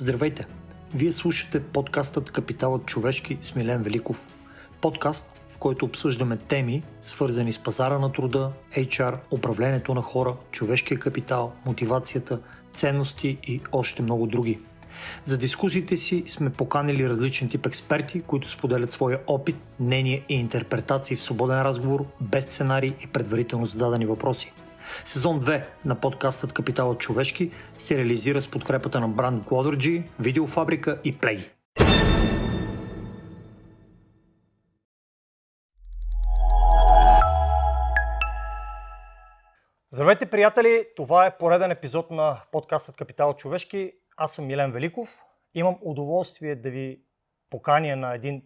Здравейте! Вие слушате подкастът Капиталът човешки с Милен Великов. Подкаст, в който обсъждаме теми, свързани с пазара на труда, HR, управлението на хора, човешкия капитал, мотивацията, ценности и още много други. За дискусиите си сме поканили различен тип експерти, които споделят своя опит, мнение и интерпретации в свободен разговор, без сценарий и предварително зададени въпроси. Сезон 2 на подкастът Капиталът човешки се реализира с подкрепата на бранд Glodergy, Видеофабрика и Play. Здравейте, приятели! Това е пореден епизод на подкастът Капитал човешки. Аз съм Милен Великов. Имам удоволствие да ви поканя на един,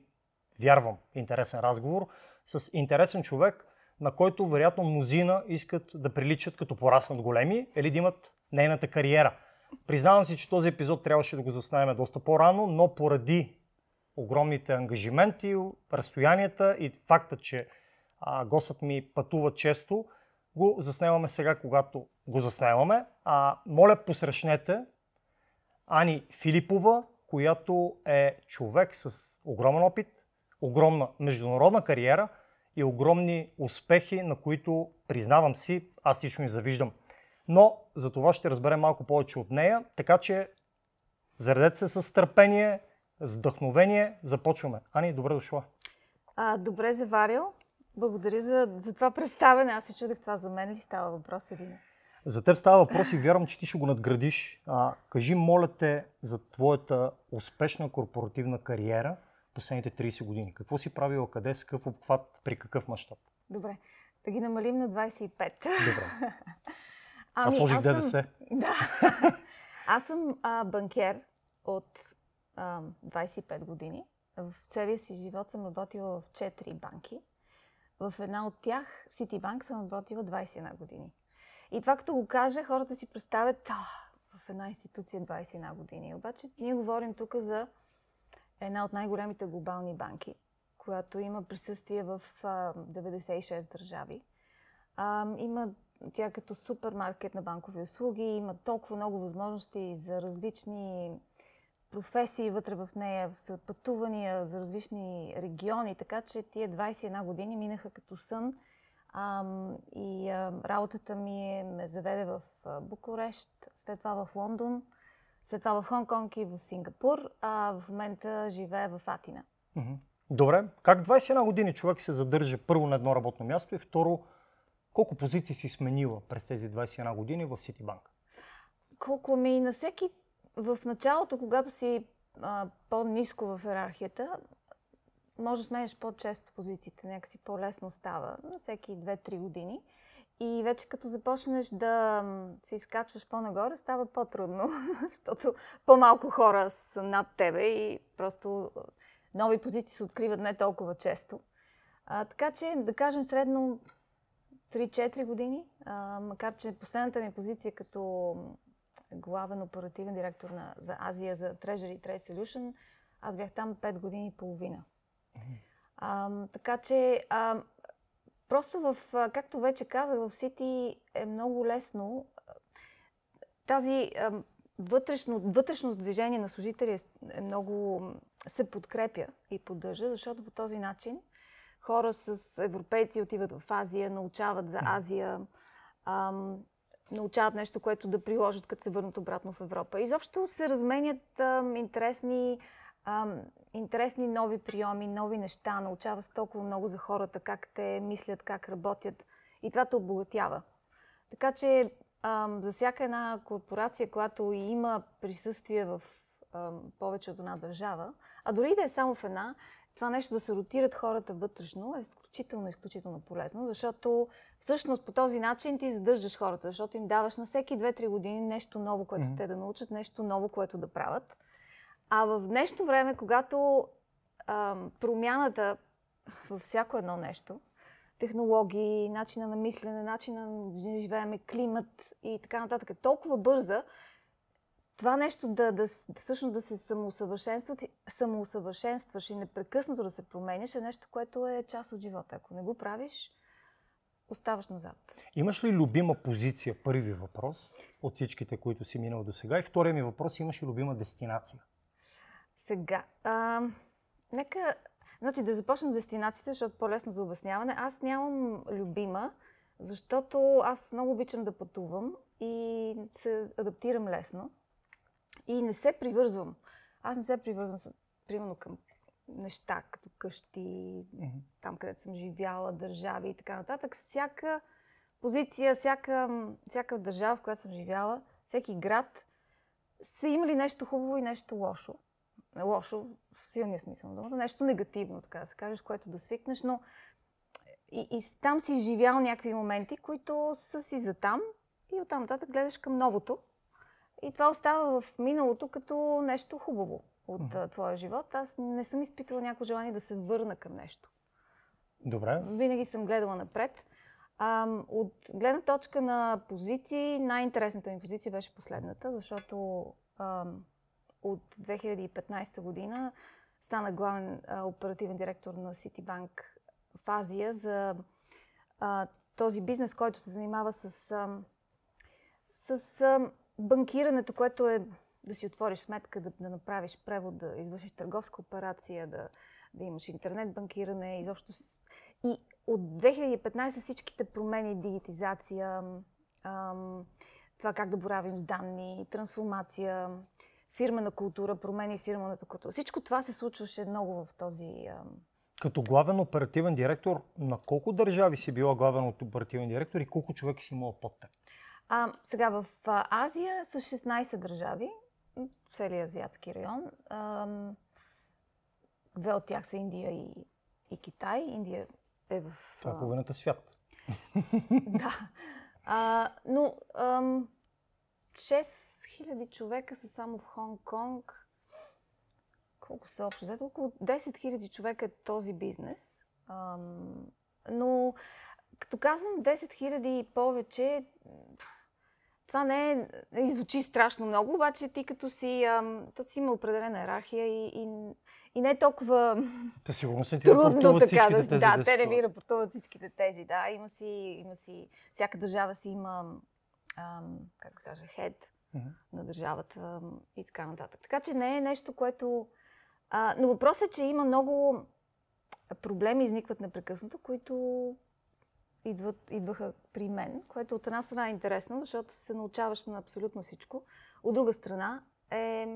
вярвам, интересен разговор с интересен човек, на който вероятно мнозина искат да приличат като пораснат големи или да имат нейната кариера. Признавам си, че този епизод трябваше да го заснаваме доста по-рано, но поради огромните ангажименти, разстоянията и факта, че а, гостът ми пътува често, го заснемаме сега, когато го заснемаме. А, моля, посрещнете Ани Филипова, която е човек с огромен опит, огромна международна кариера и огромни успехи, на които, признавам си, аз лично и завиждам. Но за това ще разберем малко повече от нея, така че заредете се с търпение, с вдъхновение. Започваме. Ани, добре дошла. А, добре заварил. Благодаря за, за това представяне. Аз се чудех това за мен ли става въпрос или не. За теб става въпрос и вярвам, че ти ще го надградиш. А, кажи, моля те, за твоята успешна корпоративна кариера последните 30 години. Какво си правила, къде, с какъв обхват, при какъв мащаб? Добре, да ги намалим на 25. Добре. Ами, аз сложих ДДС. Съм... Да. аз съм а, банкер от а, 25 години. В целия си живот съм работила в 4 банки. В една от тях, Citibank, съм работила 21 години. И това като го кажа, хората си представят а, в една институция 21 години. Обаче ние говорим тук за една от най-големите глобални банки, която има присъствие в а, 96 държави. Има тя като супермаркет на банкови услуги, има толкова много възможности за различни професии вътре в нея, за пътувания, за различни региони, така че тия 21 години минаха като сън а, и а, работата ми е, ме заведе в Букурещ, след това в Лондон, след това в Хонг-Конг и в Сингапур, а в момента живее в Атина. Добре. Как 21 години човек се задържа първо на едно работно място и второ, колко позиции си сменила през тези 21 години в Ситибанк? Колко ми на всеки в началото, когато си а, по-низко в иерархията, може да сменяш по-често позициите, някакси по-лесно става, на всеки 2-3 години. И вече като започнеш да се изкачваш по-нагоре, става по-трудно, защото по-малко хора са над тебе и просто нови позиции се откриват не толкова често. А, така че, да кажем, средно 3-4 години, а, макар че последната ми позиция като главен оперативен директор на, за Азия за Treasury Trade Solution, аз бях там 5 години и половина. А, така че, а, просто в, както вече казах, в Сити е много лесно тази вътрешно, вътрешно движение на служители е, е много се подкрепя и поддържа, защото по този начин хора с европейци отиват в Азия, научават за Азия, ам, научават нещо, което да приложат, като се върнат обратно в Европа. Изобщо се разменят ам, интересни ам, интересни нови приеми, нови неща, научава се толкова много за хората, как те мислят, как работят и това те обогатява. Така че ам, за всяка една корпорация, която има присъствие в ам, повече от една държава, а дори да е само в една, това нещо да се ротират хората вътрешно е изключително, изключително полезно, защото всъщност по този начин ти задържаш хората, защото им даваш на всеки 2-3 години нещо ново, което mm-hmm. те да научат, нещо ново, което да правят. А в днешно време, когато а, промяната във всяко едно нещо, технологии, начина на мислене, начина на живееме, климат и така нататък е толкова бърза, това нещо да, да, всъщност да се самоусъвършенстваш и непрекъснато да се променяш е нещо, което е част от живота. Ако не го правиш, оставаш назад. Имаш ли любима позиция? Първи въпрос от всичките, които си минал до сега. И втория ми въпрос, имаш ли любима дестинация? Сега, а, нека Значи да започнем с дестинациите, защото по-лесно за обясняване. Аз нямам любима, защото аз много обичам да пътувам и се адаптирам лесно. И не се привързвам. Аз не се привързвам, с, примерно, към неща, като къщи, mm-hmm. там където съм живяла, държави и така нататък. Всяка позиция, всяка, всяка държава, в която съм живяла, всеки град, са имали нещо хубаво и нещо лошо. Лошо в силния смисъл на думата, нещо негативно, така да се каже, с което да свикнеш, но и, и там си изживял някакви моменти, които са си за там и оттам нататък гледаш към новото. И това остава в миналото като нещо хубаво от mm-hmm. твоя живот. Аз не съм изпитала някакво желание да се върна към нещо. Добре. Винаги съм гледала напред. А, от гледна точка на позиции, най-интересната ми позиция беше последната, защото а, от 2015 година стана главен а, оперативен директор на Ситибанк в Азия за а, този бизнес, който се занимава с, а, с а, банкирането, което е да си отвориш сметка, да, да направиш превод, да извършиш търговска операция, да, да имаш интернет банкиране, изобщо. И от 2015 всичките промени, дигитизация, ам, това как да боравим с данни, трансформация, фирмена култура, промени фирмената култура. Всичко това се случваше много в този... Като главен оперативен директор, на колко държави си била главен оперативен директор и колко човек си имала под теб? А, сега в Азия с 16 държави, целият азиатски район. А, две от тях са Индия и, и Китай. Индия е в... Това е половината свят. да. А, но ам, 6 хиляди човека са само в Хонг-Конг. Колко са общо? Зато около 10 хиляди човека е този бизнес. Ам, но като казвам 10 хиляди и повече, това не е, звучи страшно много, обаче ти като си, ам, то си има определена иерархия и, и, и не е толкова Та сигурно се ти трудно така да, тези да, те не ви рапортуват всичките тези, да, има си, има си, всяка държава си има, ам, как да кажа, хед, mm-hmm. на държавата и така нататък. Така че не е нещо, което... А, но въпросът е, че има много проблеми, изникват непрекъснато, които идват, идваха при мен, което от една страна е интересно, защото се научаваш на абсолютно всичко. От друга страна е,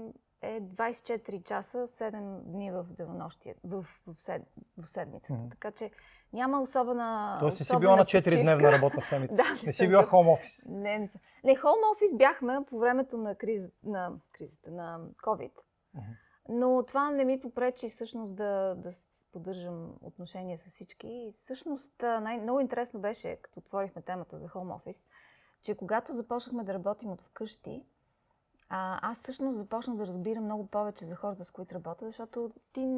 е 24 часа, 7 дни в денонощие, в, в, сед, в седмицата. Mm-hmm. Така че няма особена. Тоест си била на 4-дневна работна седмица. да, не, не си била хоум офис. Не, не, не, хоум офис бяхме по времето на, криз, на кризата, на COVID. Uh-huh. Но това не ми попречи всъщност да, да поддържам отношения с всички. И всъщност най- много интересно беше, като отворихме темата за хоум офис, че когато започнахме да работим от вкъщи, а, аз всъщност започнах да разбирам много повече за хората, с които работя, защото ти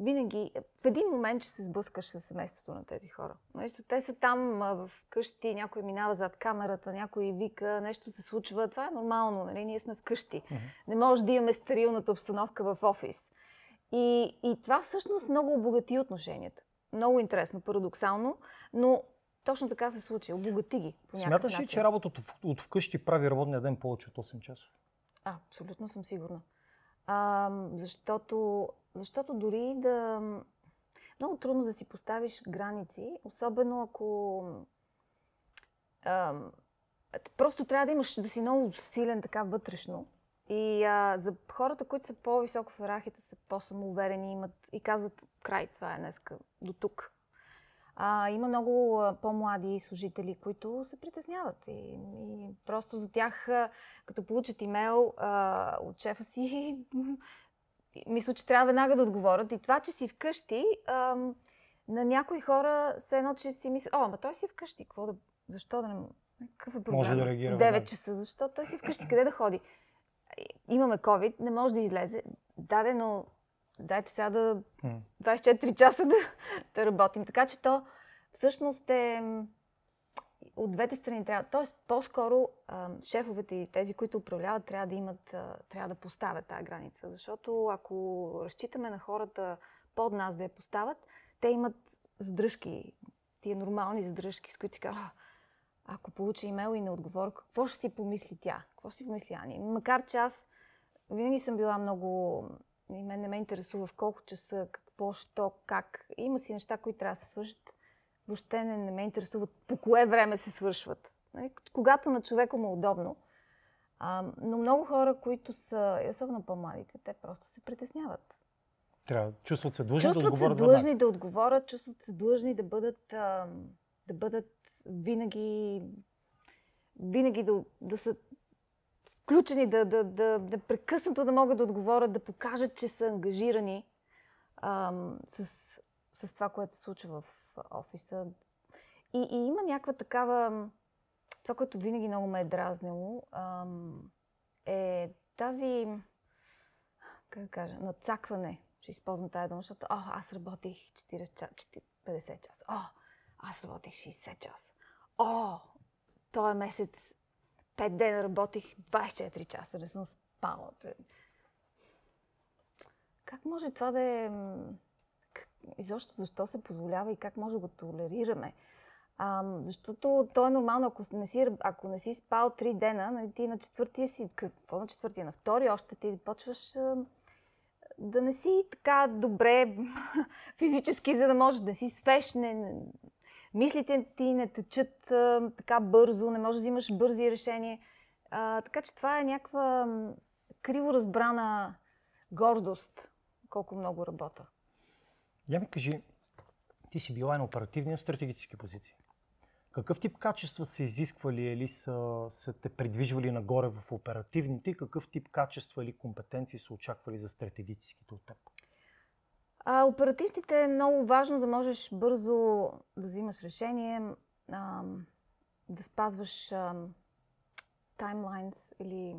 винаги, в един момент ще се сблъскаш с семейството на тези хора. Нещо, те са там в къщи, някой минава зад камерата, някой вика, нещо се случва. Това е нормално, нали? Ние сме вкъщи. Mm-hmm. Не може да имаме стерилната обстановка в офис. И, и това всъщност много обогати отношенията. Много интересно, парадоксално, но точно така се случи. Обогати ги. Смяташ ли, че работата от, от вкъщи прави работния ден повече от 8 часа? А, абсолютно съм сигурна. А, защото, защото дори да... Много трудно да си поставиш граници, особено ако... А, просто трябва да имаш, да си много силен така вътрешно. И а, за хората, които са по-високо в иерархията, са по-самоуверени имат, и казват край, това е днеска, до тук. А, има много по-млади служители, които се притесняват. И, и просто за тях, като получат имейл а, от шефа си, мисля, че трябва веднага да отговорят. И това, че си вкъщи, а, на някои хора се едно, че си мислят, о, ама той си вкъщи, какво да, защо да не... Какъв е проблем? Може да реагира. 9 часа, защо той си вкъщи, къде да ходи? Имаме COVID, не може да излезе. Даде, но дайте сега да 24 часа да, да работим. Така че то всъщност е от двете страни трябва. Тоест, по-скоро шефовете и тези, които управляват, трябва да имат, трябва да поставят тази граница. Защото ако разчитаме на хората под нас да я поставят, те имат задръжки тия нормални задръжки, с които си казва, ако получа имейл и не отговоря, какво ще си помисли тя? Какво ще си помисли Ани? Макар че аз винаги съм била много... И мен не ме интересува в колко часа, какво, що, как. Има си неща, които трябва да се свършат. Въобще не, не ме интересуват по кое време се свършват. Нали? Когато на човека му е удобно. А, но много хора, които са, и особено по-младите, те просто се притесняват. Трябва, чувстват се длъжни чувстват да отговорят се длъжни да отговорят, чувстват се длъжни да бъдат, а, да бъдат винаги, винаги да, да са включени, да, да, да, да прекъснато да могат да отговорят, да покажат, че са ангажирани а, с, с това, което се случва в офиса. И, и има някаква такава... Това, което винаги много ме е дразнило, а, е тази, как да кажа, надцакване. Ще използвам тази дума, защото, о, аз работих 4 часа, 50 часа. О, аз работих 60 часа. О, този месец 5 дена работих 24 часа, не съм спала. Как може това да е... Изобщо защо се позволява и как може да го толерираме? А, защото то е нормално, ако не си, ако не си спал 3 дена, нали, ти на четвъртия си, какво на четвъртия, на втори, още ти почваш а, да не си така добре физически, за да можеш да си свеж, не, мислите ти не тъчат а, така бързо, не можеш да взимаш бързи решения. А, така че това е някаква криво разбрана гордост, колко много работа. Я ми кажи, ти си била и на оперативни и стратегически позиции. Какъв тип качества са изисквали или са, са те придвижвали нагоре в оперативните? Какъв тип качества или компетенции са очаквали за стратегическите от теб? А, оперативните е много важно да можеш бързо да взимаш решение, а, да спазваш таймлайнс или...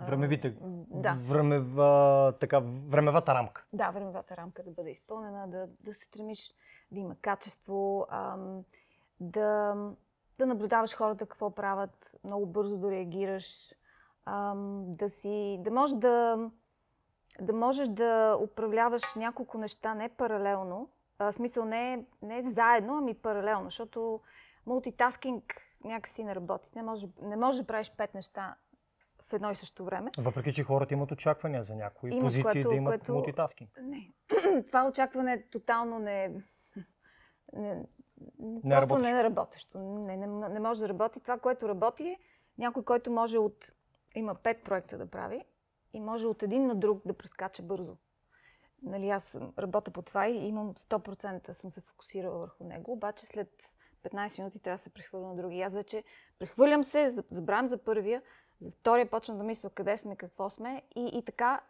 Времевите. Да. Времева, така, времевата рамка. Да, времевата рамка да бъде изпълнена, да, да се стремиш да има качество, а, да, да наблюдаваш хората какво правят, много бързо да реагираш, а, да си, да можеш да, да можеш да управляваш няколко неща не паралелно, а, смисъл не, не заедно, ами паралелно, защото мултитаскинг някакси не работи. Не може, не може да правиш пет неща в едно и също време. Въпреки, че хората имат очаквания за някои Има, позиции което, да имат което... мултитаскинг. Не. Това очакване тотално не, не, не просто не е работещо. Не, не, не може да работи. Това, което работи е някой, който може от... Има пет проекта да прави и може от един на друг да прескача бързо. Нали, аз работя по това и имам 100% съм се фокусирала върху него, обаче след 15 минути трябва да се прехвърля на други. Аз вече прехвърлям се, забравям за първия, за втория почвам да мисля къде сме, какво сме и, и така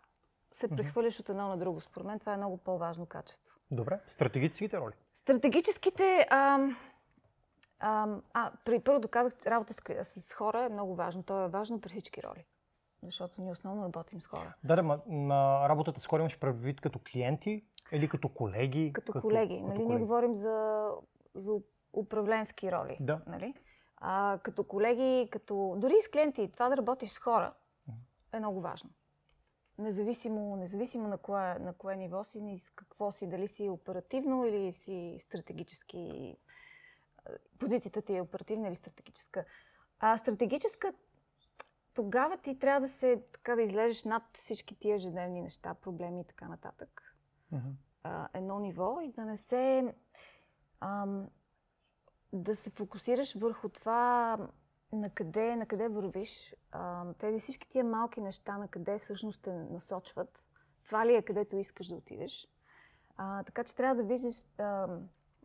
се прехвърляш от едно на друго. Според мен това е много по-важно качество. Добре. Стратегическите роли? Стратегическите... Ам, ам, а, при първо доказах, работа с, с хора е много важно. То е важно при всички роли. Защото ние основно работим с хора. Да, да, на работата с хора имаш предвид като клиенти или като колеги? Като, като колеги. Като нали, колеги. Ние говорим за, за управленски роли. Да. Нали? А, като колеги, като дори с клиенти, това да работиш с хора е много важно. Независимо, независимо на, кое, на кое ниво си, с какво си, дали си оперативно или си стратегически. Позицията ти е оперативна или стратегическа. А стратегическа, тогава ти трябва да се така да излезеш над всички тия ежедневни неща, проблеми и така нататък. Uh-huh. А, едно ниво и да не се. Ам, да се фокусираш върху това на къде, на къде вървиш, а, тези всички тия малки неща, на къде всъщност те насочват. Това ли е където искаш да отидеш? А, така че трябва да виждаш uh,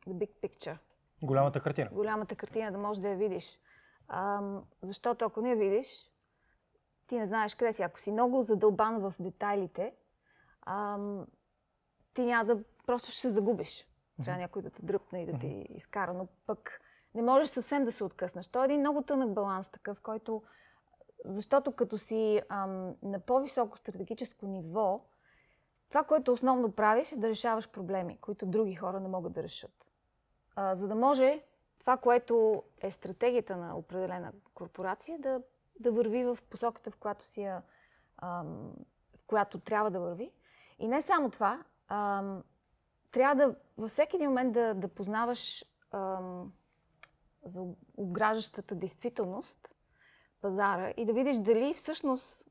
the big picture. Голямата картина. Голямата картина, да можеш да я видиш. А, защото ако не я видиш, ти не знаеш къде си. Ако си много задълбан в детайлите, а, ти няма да просто ще се загубиш. Трябва някой да те дръпне и да ти изкара, но пък не можеш съвсем да се откъснеш. То е един много тънък баланс такъв, който... Защото като си ам, на по-високо стратегическо ниво, това, което основно правиш е да решаваш проблеми, които други хора не могат да решат. А, за да може това, което е стратегията на определена корпорация, да, да върви в посоката, в която, си я, ам, в която трябва да върви. И не само това, ам, трябва да във всеки един момент да, да познаваш ам, за обграждащата действителност, пазара и да видиш дали всъщност,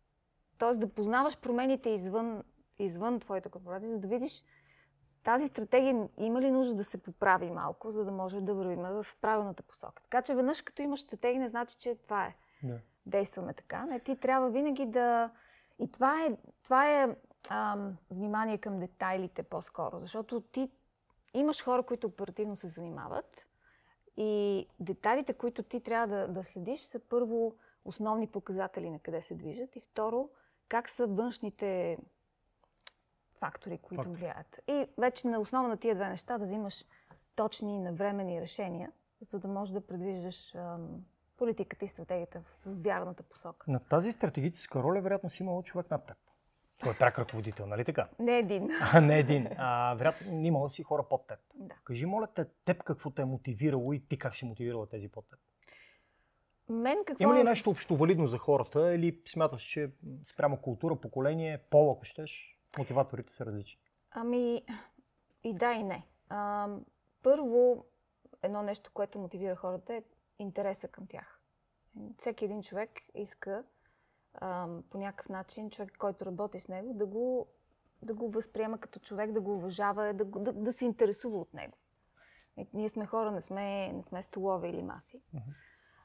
т.е. да познаваш промените извън, извън твоята корпорация, за да видиш тази стратегия има ли нужда да се поправи малко, за да може да вървим в правилната посока. Така че веднъж като имаш стратегия, не значи, че това е. Да. Действаме така. Не, ти трябва винаги да... И това е, това е ам, внимание към детайлите по-скоро, защото ти имаш хора, които оперативно се занимават и детайлите, които ти трябва да, да следиш, са първо основни показатели на къде се движат и второ, как са външните фактори, които Фактори. влияят. И вече на основа на тия две неща да взимаш точни и навремени решения, за да можеш да предвиждаш ам, политиката и стратегията в вярната посока. На тази стратегическа роля, вероятно, си имал човек над теб. Той е пряк ръководител, нали така? Не един. А не един. А, вероятно, имала си хора под теб. Да. Кажи, моля те, теб какво те е мотивирало и ти как си мотивирала тези под теб? Мен какво... Има ли нещо общо валидно за хората или смяташ, че спрямо култура, поколение, пол, ако щеш, мотиваторите са различни? Ами, и да, и не. А, първо, едно нещо, което мотивира хората е интереса към тях. Всеки един човек иска а, по някакъв начин, човек, който работи с него, да го, да го възприема като човек, да го уважава, да, да, да се интересува от него. Ние сме хора, не сме, не сме столове или маси.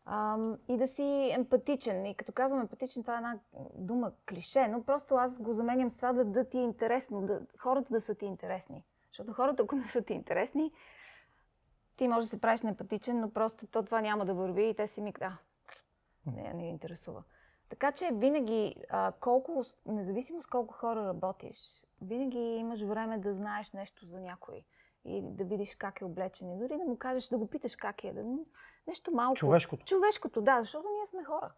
Ам, и да си емпатичен. И като казвам емпатичен, това е една дума клише, но просто аз го заменям с това да, да ти е интересно, да, хората да са ти интересни. Защото хората, ако не са ти интересни, ти можеш да се правиш неемпатичен, но просто то това няма да върви и те си ми, а, не, не ги интересува. Така че винаги, а, колко, независимо с колко хора работиш, винаги имаш време да знаеш нещо за някой и да видиш как е облечен. И дори да му кажеш, да го питаш как е. Да, нещо малко. Човешкото. Човешкото, да, защото ние сме хора.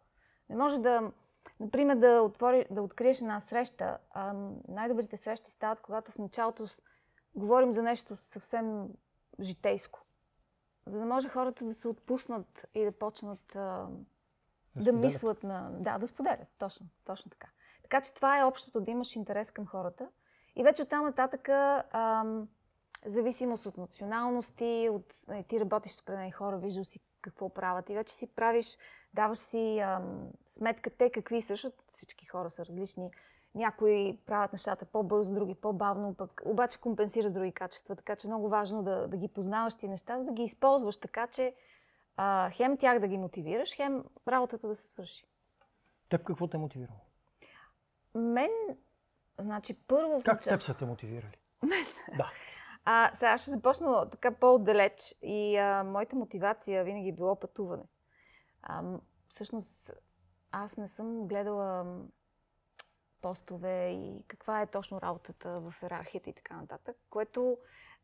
Не може да, например, да, отвори, да откриеш една среща. А, най-добрите срещи стават, когато в началото говорим за нещо съвсем житейско. За да може хората да се отпуснат и да почнат а, да, споделят. мислят на... Да, да споделят. Точно, точно така. Така че това е общото, да имаш интерес към хората. И вече оттам нататък ам, зависимост от националности, от... нали, Ти работиш с определени хора, виждал си какво правят и вече си правиш, даваш си ам, сметка те какви защото всички хора са различни. Някои правят нещата по-бързо, други по-бавно, пък обаче компенсира с други качества, така че е много важно да, да ги познаваш ти неща, за да ги използваш така, че а, хем тях да ги мотивираш, хем работата да се свърши. Теб какво те е мотивирало? Мен, значи първо... Как теб са те мотивирали? Да. А, сега ще започна така по-отдалеч и а, моята мотивация винаги е било пътуване. А, всъщност, аз не съм гледала постове и каква е точно работата в иерархията и така нататък, което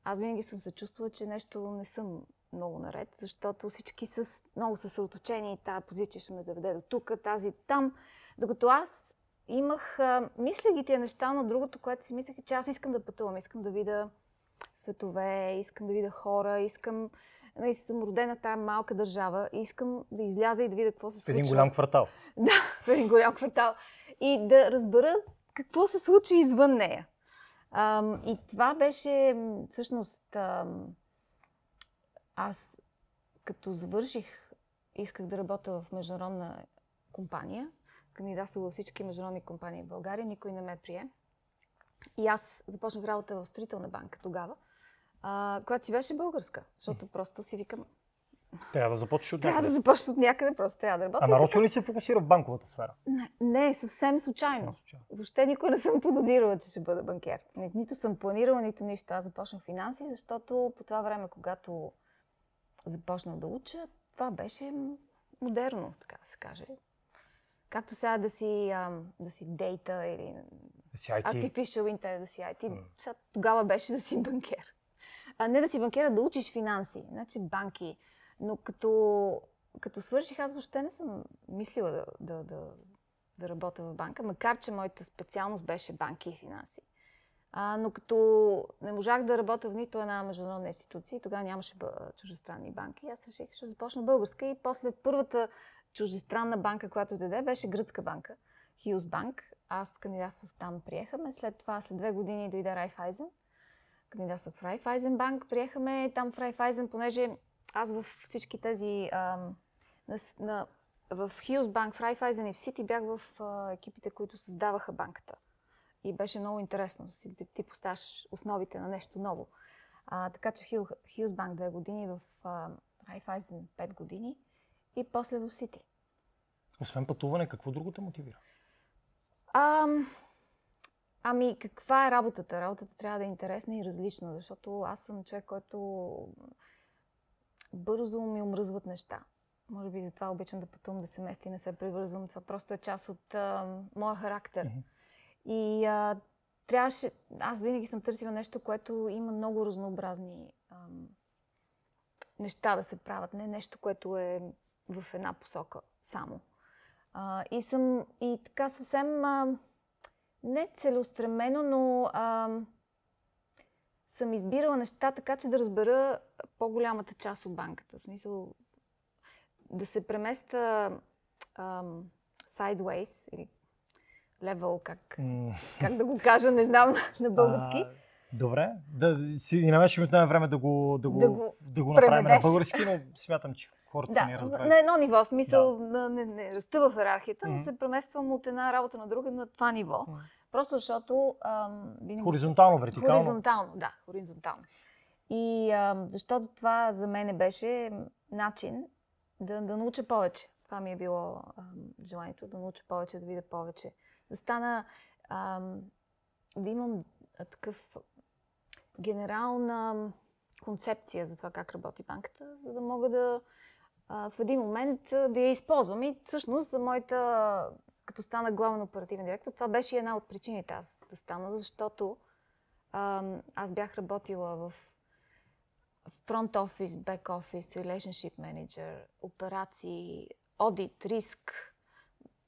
аз винаги съм се чувствала, че нещо не съм много наред, защото всички са много съсредоточени и тази позиция ще ме заведе до тук, тази там. Докато аз имах, мисля ги тия неща, но другото, което си мислех е, че аз искам да пътувам, искам да видя светове, искам да видя хора, искам... Нали, съм родена в тази малка държава и искам да изляза и да видя какво се В случва. един голям квартал. Да, в един голям квартал. И да разбера какво се случи извън нея. Ам, и това беше всъщност. Ам, аз като завърших, исках да работя в международна компания. Кандидатствах във всички международни компании в България, никой не ме прие. И аз започнах работа в строителна банка тогава, а, която си беше българска, защото просто си викам, Трябва да започнеш от трябва да някъде. започна от някъде, просто трябва да работя. А нарочно ли се фокусира в банковата сфера? не, не, съвсем случайно. Въобще никой не съм подозирала, че ще бъда банкер. Ни- Нито съм планирала, нито нищо. Аз започнах финанси, защото по това време, когато започнах да уча, това беше модерно, така да се каже. Както сега да си, ам, да си дейта или Да си IT. artificial intelligence, да си IT. Сега, тогава беше да си банкер. А не да си банкер, а да учиш финанси, значи банки. Но като, като свърших, аз въобще не съм мислила да, да, да, да работя в банка, макар че моята специалност беше банки и финанси. А, но като не можах да работя в нито една международна институция, тогава нямаше бъ- чуждестранни банки, аз реших, ще започна българска и после първата чуждестранна банка, която даде, беше гръцка банка, Хиус Банк. Аз кандидатствах там, приехаме. След това, след две години дойде Райфайзен. Кандидатствах в Райфайзен банк, приехаме там в Райфайзен, понеже аз в всички тези... А, на, на, в Hills Bank, в Raiffeisen и в City бях в а, екипите, които създаваха банката. И беше много интересно. Ти, ти поставяш основите на нещо ново. А, така че в Hills Bank две години, в а, Raiffeisen пет години и после в City. Освен пътуване, какво друго те мотивира? А, ами, каква е работата? Работата трябва да е интересна и различна, защото аз съм човек, който бързо ми омръзват неща. Може би затова обичам да пътувам, да се мести и не се превързвам. Това просто е част от а, моя характер. Mm-hmm. И а, трябваше... Аз винаги съм търсила нещо, което има много разнообразни ам, неща да се правят. Не нещо, което е в една посока само. А, и съм и така съвсем а, не целеустремено, но а, съм избирала неща така, че да разбера по-голямата част от банката. В смисъл да се преместа um, sideways или level, как, mm. как да го кажа, не знам на български. А, добре, да си намешим от време да го, да го, да го, да го направим на български, но смятам, че хората да, не разбират. на едно ниво, смисъл, да. не, не расте в иерархията, mm-hmm. но се премествам от една работа на друга на това ниво. Mm-hmm. Просто защото... Ам, винаги... Хоризонтално, вертикално? Хоризонтално, да, хоризонтално. И ам, защото това за мен беше начин да, да науча повече. Това ми е било ам, желанието, да науча повече, да видя повече. Да стана, ам, да имам такъв генерална концепция за това как работи банката, за да мога да в един момент да я използвам. И всъщност за моята, като стана главен оперативен директор, това беше една от причините аз да стана, защото аз бях работила в фронт офис, бек офис, relationship менеджер, операции, одит, риск.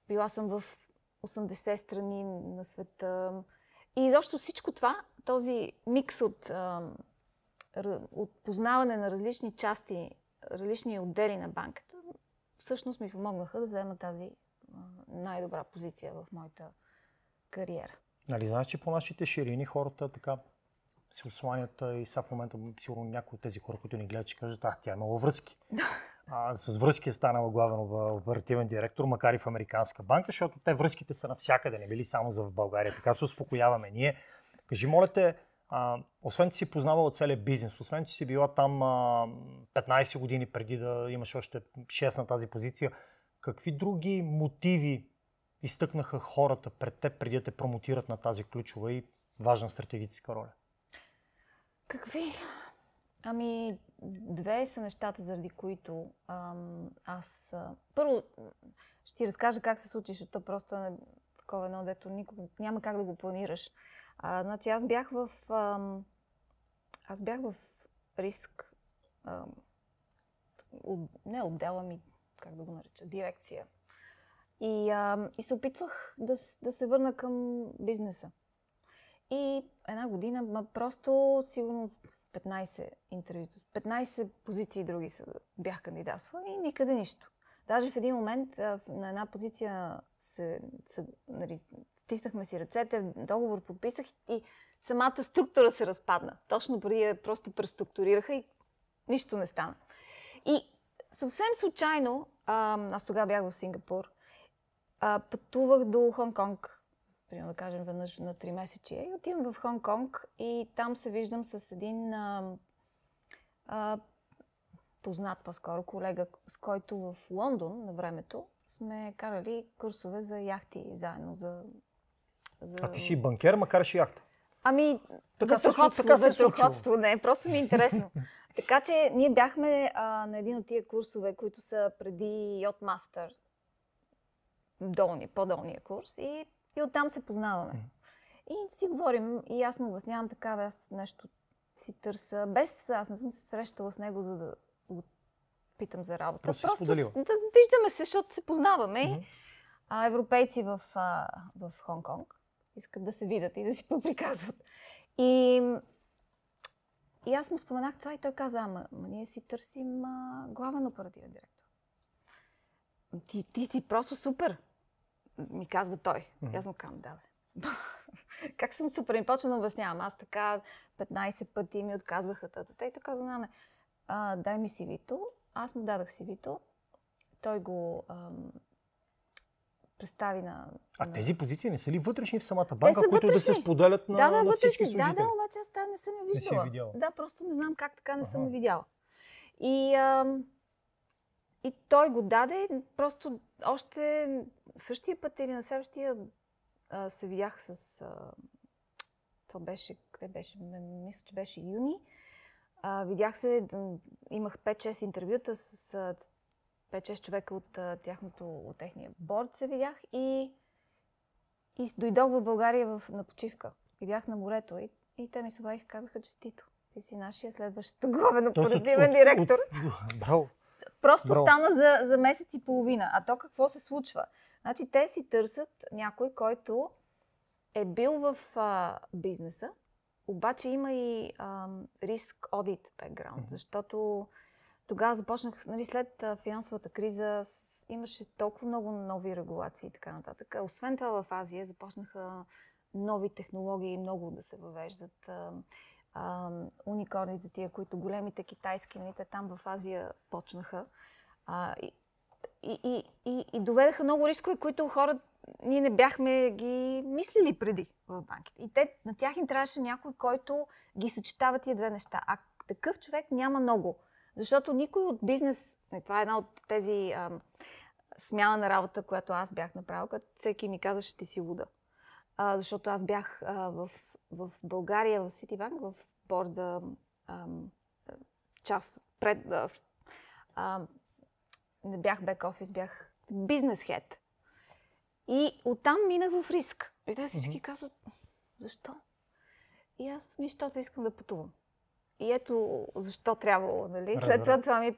Била съм в 80 страни на света. И изобщо всичко това, този микс от, от познаване на различни части, различни отдели на банката, всъщност ми помогнаха да взема тази най-добра позиция в моята кариера. Нали знаеш, че по нашите ширини хората така се осланят и сега в момента сигурно някои от тези хора, които ни гледат, ще кажат, а, тя имала връзки. А, с връзки е станала главен оперативен директор, макар и в Американска банка, защото те връзките са навсякъде, не били само за в България. Така се успокояваме ние. Кажи, моля те, а, освен, че си познавала целият бизнес, освен, че си била там а, 15 години преди да имаш още 6 на тази позиция, какви други мотиви изтъкнаха хората пред теб, преди да те промотират на тази ключова и важна стратегическа роля? Какви? Ами, две са нещата, заради които ам, аз... А, първо, ще ти разкажа как се случи, защото просто е такова едно, дето никога няма как да го планираш. А, значи аз бях в... Ам, аз бях в риск. Ам, от, не отдела ми, как да го нареча, дирекция. И, ам, и се опитвах да, да се върна към бизнеса. И една година, ма просто сигурно 15 интервюта, 15 позиции други са, бях кандидатства и никъде нищо. Даже в един момент на една позиция се, се, нали, стиснахме си ръцете, договор подписах и самата структура се разпадна. Точно преди просто преструктурираха и нищо не стана. И съвсем случайно, аз тогава бях в Сингапур, пътувах до Хонг-Конг примерно да кажем веднъж на 3 месечи. И отивам в Хонг-Конг и там се виждам с един а, а, познат по-скоро колега, с който в Лондон на времето сме карали курсове за яхти заедно. За, за... А ти си банкер, макар и яхта? Ами, така ветроходство, така ветроходство, не, просто ми е интересно. така че ние бяхме а, на един от тия курсове, които са преди Yacht Master, долни, по-долния курс и и оттам се познаваме. И си говорим, и аз му обяснявам така, аз нещо си търся, без аз не съм се срещала с него, за да го питам за работа. Просто, Просто да виждаме се, защото се познаваме. Mm-hmm. А, европейци в, а, в Хонг-Конг искат да се видят и да си поприказват. И, и аз му споменах това и той каза, ама, ама ние си търсим а, главен оперативен директор. Ти, ти си просто супер ми казва той. Mm-hmm. Аз му казвам, да, бе. как съм супер, и почвам да обяснявам. Аз така 15 пъти ми отказваха тата. И така, знаме. а, дай ми CV-то. Аз му дадах CV-то. Той го ам, представи на... А тези позиции не са ли вътрешни в самата банка, които да се споделят на, да, да, на вътрешни. Да, да, обаче аз тази не съм я Не си виждала. видяла. Да, просто не знам как така не съм Аха. я видяла. И, ам, и той го даде, просто още същия път или на следващия а, се видях с... А, това беше, къде беше? Мисля, че беше юни. А, видях се, имах 5-6 интервюта с а, 5-6 човека от, а, тяхното, от техния борд се видях и, и дойдох в България в, на почивка. И бях на морето и, и те ми се обадиха и казаха честито. Ти си нашия следващ главен оперативен директор. от- Браво. Просто Браво. стана за, за месец и половина. А то какво се случва? Значи те си търсят някой, който е бил в а, бизнеса, обаче има и ам, риск одит бекграунд, защото тогава започнах, нали, след финансовата криза, имаше толкова много нови регулации и така нататък. Освен това в Азия започнаха нови технологии много да се въвеждат. уникорните тия, които големите китайски, нали, те там в Азия почнаха. А, и, и, и, и, доведаха много рискове, които хора ние не бяхме ги мислили преди в банките. И те, на тях им трябваше някой, който ги съчетава тия две неща. А такъв човек няма много. Защото никой от бизнес, не, това е една от тези ам, смяна на работа, която аз бях направила, като всеки ми казваше, ти си луда. А, защото аз бях а, в, в България, в Ситибанк, в борда ам, част пред... А, а, не бях бек офис, бях бизнес хед. И оттам минах в риск. И те всички казват, защо? И аз ми, защото искам да пътувам. И ето защо трябвало, нали? След това това ми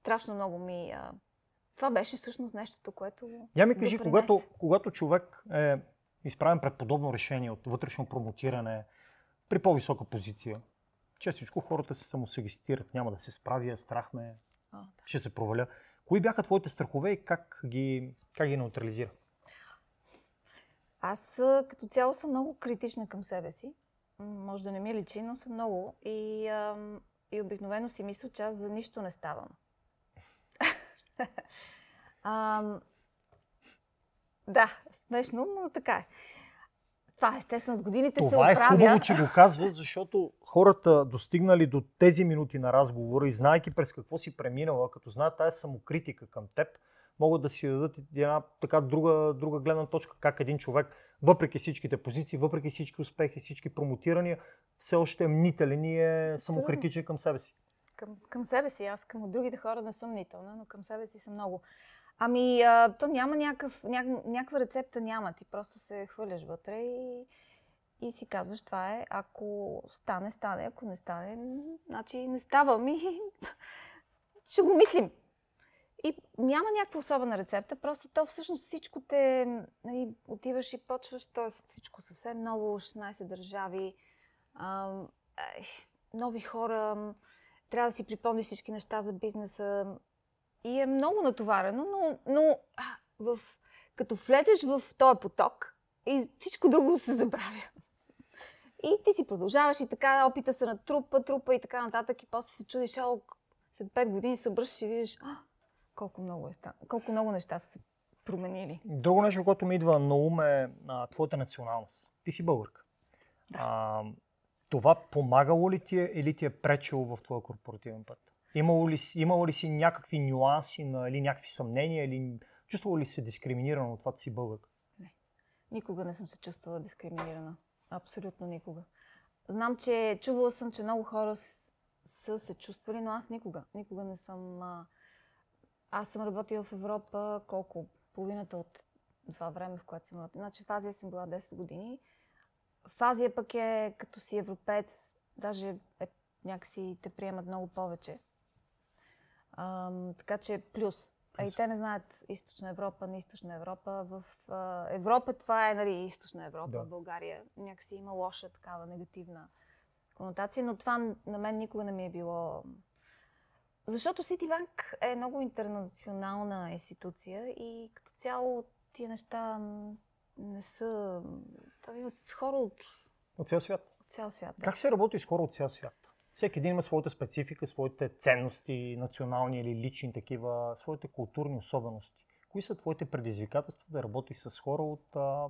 страшно много ми... А... Това беше всъщност нещото, което Я ми кажи, когато, когато човек е изправен пред подобно решение от вътрешно промотиране при по-висока позиция, честичко хората се самосугестират, няма да се справя, страх ме, А, да. ще се проваля. Кои бяха твоите страхове и как ги, как ги неутрализира? Аз като цяло съм много критична към себе си. Може да не ми личи, но съм много. И, ам, и обикновено си мисля, че аз за нищо не ставам. Ам, да, смешно, но така е. Това естествено с годините се Това е оправя. хубаво, че го казва, защото хората достигнали до тези минути на разговора и знаеки през какво си преминала, като знаят тази самокритика към теб, могат да си дадат и една така друга, друга гледна точка, как един човек, въпреки всичките позиции, въпреки всички успехи, всички промотирания, все още е мнителен и е самокритичен към себе си. Към, към себе си. Аз към другите хора не съм нителна, но към себе си съм много. Ами, а, то няма някакъв, ня, някаква рецепта няма. Ти просто се хвърляш вътре и, и си казваш, това е. Ако стане, стане. Ако не стане, значи не става ми. Ще го мислим. И няма някаква особена рецепта, просто то всъщност всичко те, нали, отиваш и почваш, т.е. всичко съвсем ново, 16 държави, ам, ай, нови хора, трябва да си припомниш всички неща за бизнеса. И е много натоварено, но, но а, в, като влезеш в този поток, и всичко друго се забравя. И ти си продължаваш и така опита се на трупа, трупа и така нататък. И после се чудиш, а, след 5 години се обръщаш и видиш, а, колко много, е, ста- колко много неща са се променили. Друго нещо, което ми идва на ум е а, твоята националност. Ти си българка. Да. А, това помагало ли ти е или ти е пречило в твоя корпоративен път? Имало ли, си- имало ли си някакви нюанси на, или някакви съмнения, или чувствало ли се дискриминирано от това, че си българка? Никога не съм се чувствала дискриминирана. Абсолютно никога. Знам, че чувала съм, че много хора с- са се чувствали, но аз никога. Никога не съм. А... Аз съм работила в Европа колко? Половината от това време, в което съм работила. Значи в Азия съм била 10 години. В Азия пък е като си европеец, даже е, някакси те приемат много повече. Ам, така че плюс. А и те не знаят източна Европа, не източна Европа. В а, Европа това е нали, източна Европа, Да. България някакси има лоша такава негативна конотация, но това на мен никога не ми е било... Защото Ситибанк е много интернационална институция и като цяло тия неща не са... Там има с хора от, От цял свят. от цял свят. Да. Как се работи с хора от цял свят? Всеки един има своята специфика, своите ценности, национални или лични такива, своите културни особености. Кои са твоите предизвикателства да работиш с хора от а,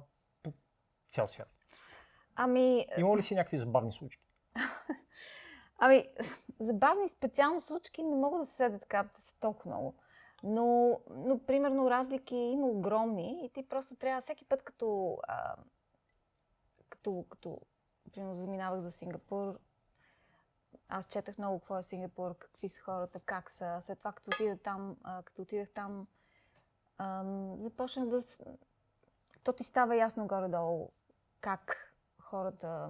цял свят? Ами... Има ли си някакви забавни случки? ами, забавни специално случки не мога да се седа така да са толкова много. Но, но, примерно, разлики има огромни и ти просто трябва всеки път, като, а, като, като примерно, заминавах за Сингапур, аз четах много какво е Сингапур, какви са хората, как са. След това, като отидах там, а, като отидах там, ам, започнах да... То ти става ясно горе-долу как хората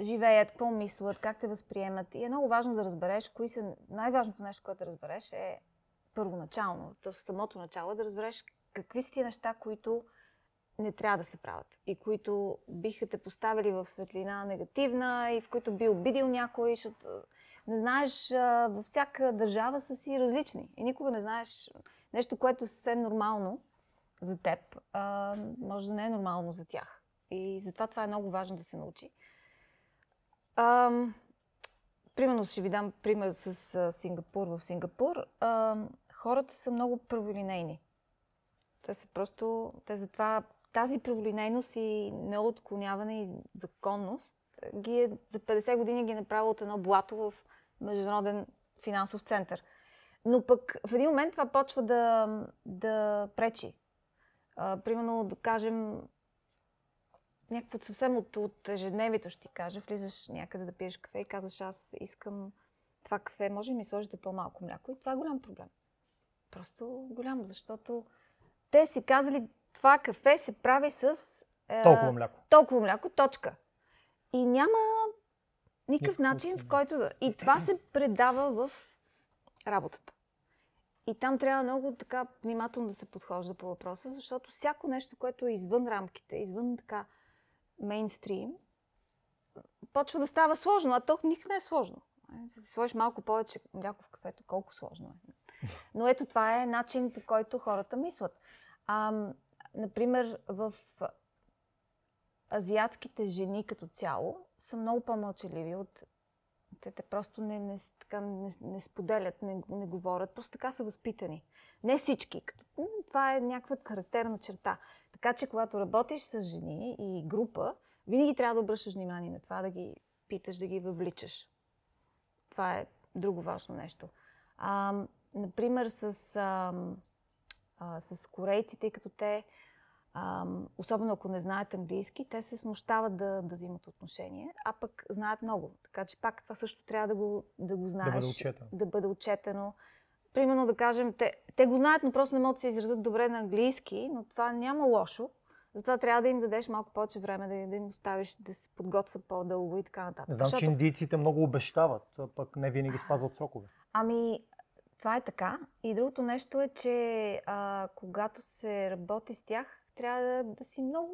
живеят, какво мислят, как те възприемат. И е много важно да разбереш кои са... Най-важното нещо, което да разбереш е първоначално, в самото начало, да разбереш какви са ти неща, които не трябва да се правят и които биха те поставили в светлина негативна и в които би обидил някой, защото не знаеш, във всяка държава са си различни и никога не знаеш нещо, което е съвсем нормално за теб, може да не е нормално за тях. И затова това е много важно да се научи. А, примерно ще ви дам пример с Сингапур. В Сингапур а, хората са много праволинейни. Те са просто, те затова тази праволинейност и неотклоняване и законност ги е, за 50 години ги е направило от едно блато в Международен финансов център. Но пък в един момент това почва да, да пречи. А, примерно, да кажем, някакво съвсем от, от ежедневието ще ти кажа, влизаш някъде да пиеш кафе и казваш, аз искам това кафе, може ли ми сложите по-малко мляко? И това е голям проблем. Просто голям, защото те си казали, това кафе се прави с... Е, толкова мляко. Толкова мляко, точка. И няма никакъв начин, в който да... И това се предава в работата. И там трябва много така внимателно да се подхожда по въпроса, защото всяко нещо, което е извън рамките, извън така мейнстрим, почва да става сложно, а то никак не е сложно. Да си сложиш малко повече мляко в кафето, колко сложно е. Но ето това е начин, по който хората мислят. А, например, в азиатските жени като цяло са много по-мълчаливи от те, те просто не, не, така, не, не споделят, не, не говорят, просто така са възпитани. Не всички. Това е някаква характерна черта. Така че, когато работиш с жени и група, винаги трябва да обръщаш внимание на това, да ги питаш, да ги въвличаш. Това е друго важно нещо. А, например, с, а, а, с корейците, като те а, особено ако не знаят английски, те се смущават да, да взимат отношение, а пък знаят много. Така че пак това също трябва да го, да го знаеш. Да бъде отчетено. Да бъде отчетено. Примерно да кажем, те, те го знаят, но просто не могат да се изразят добре на английски, но това няма лошо. Затова трябва да им дадеш малко повече време, да, да им оставиш да се подготвят по-дълго и така нататък. Знам, Защото... че индийците много обещават, пък не винаги спазват срокове. Ами, това е така. И другото нещо е, че а, когато се работи с тях, трябва да, да си много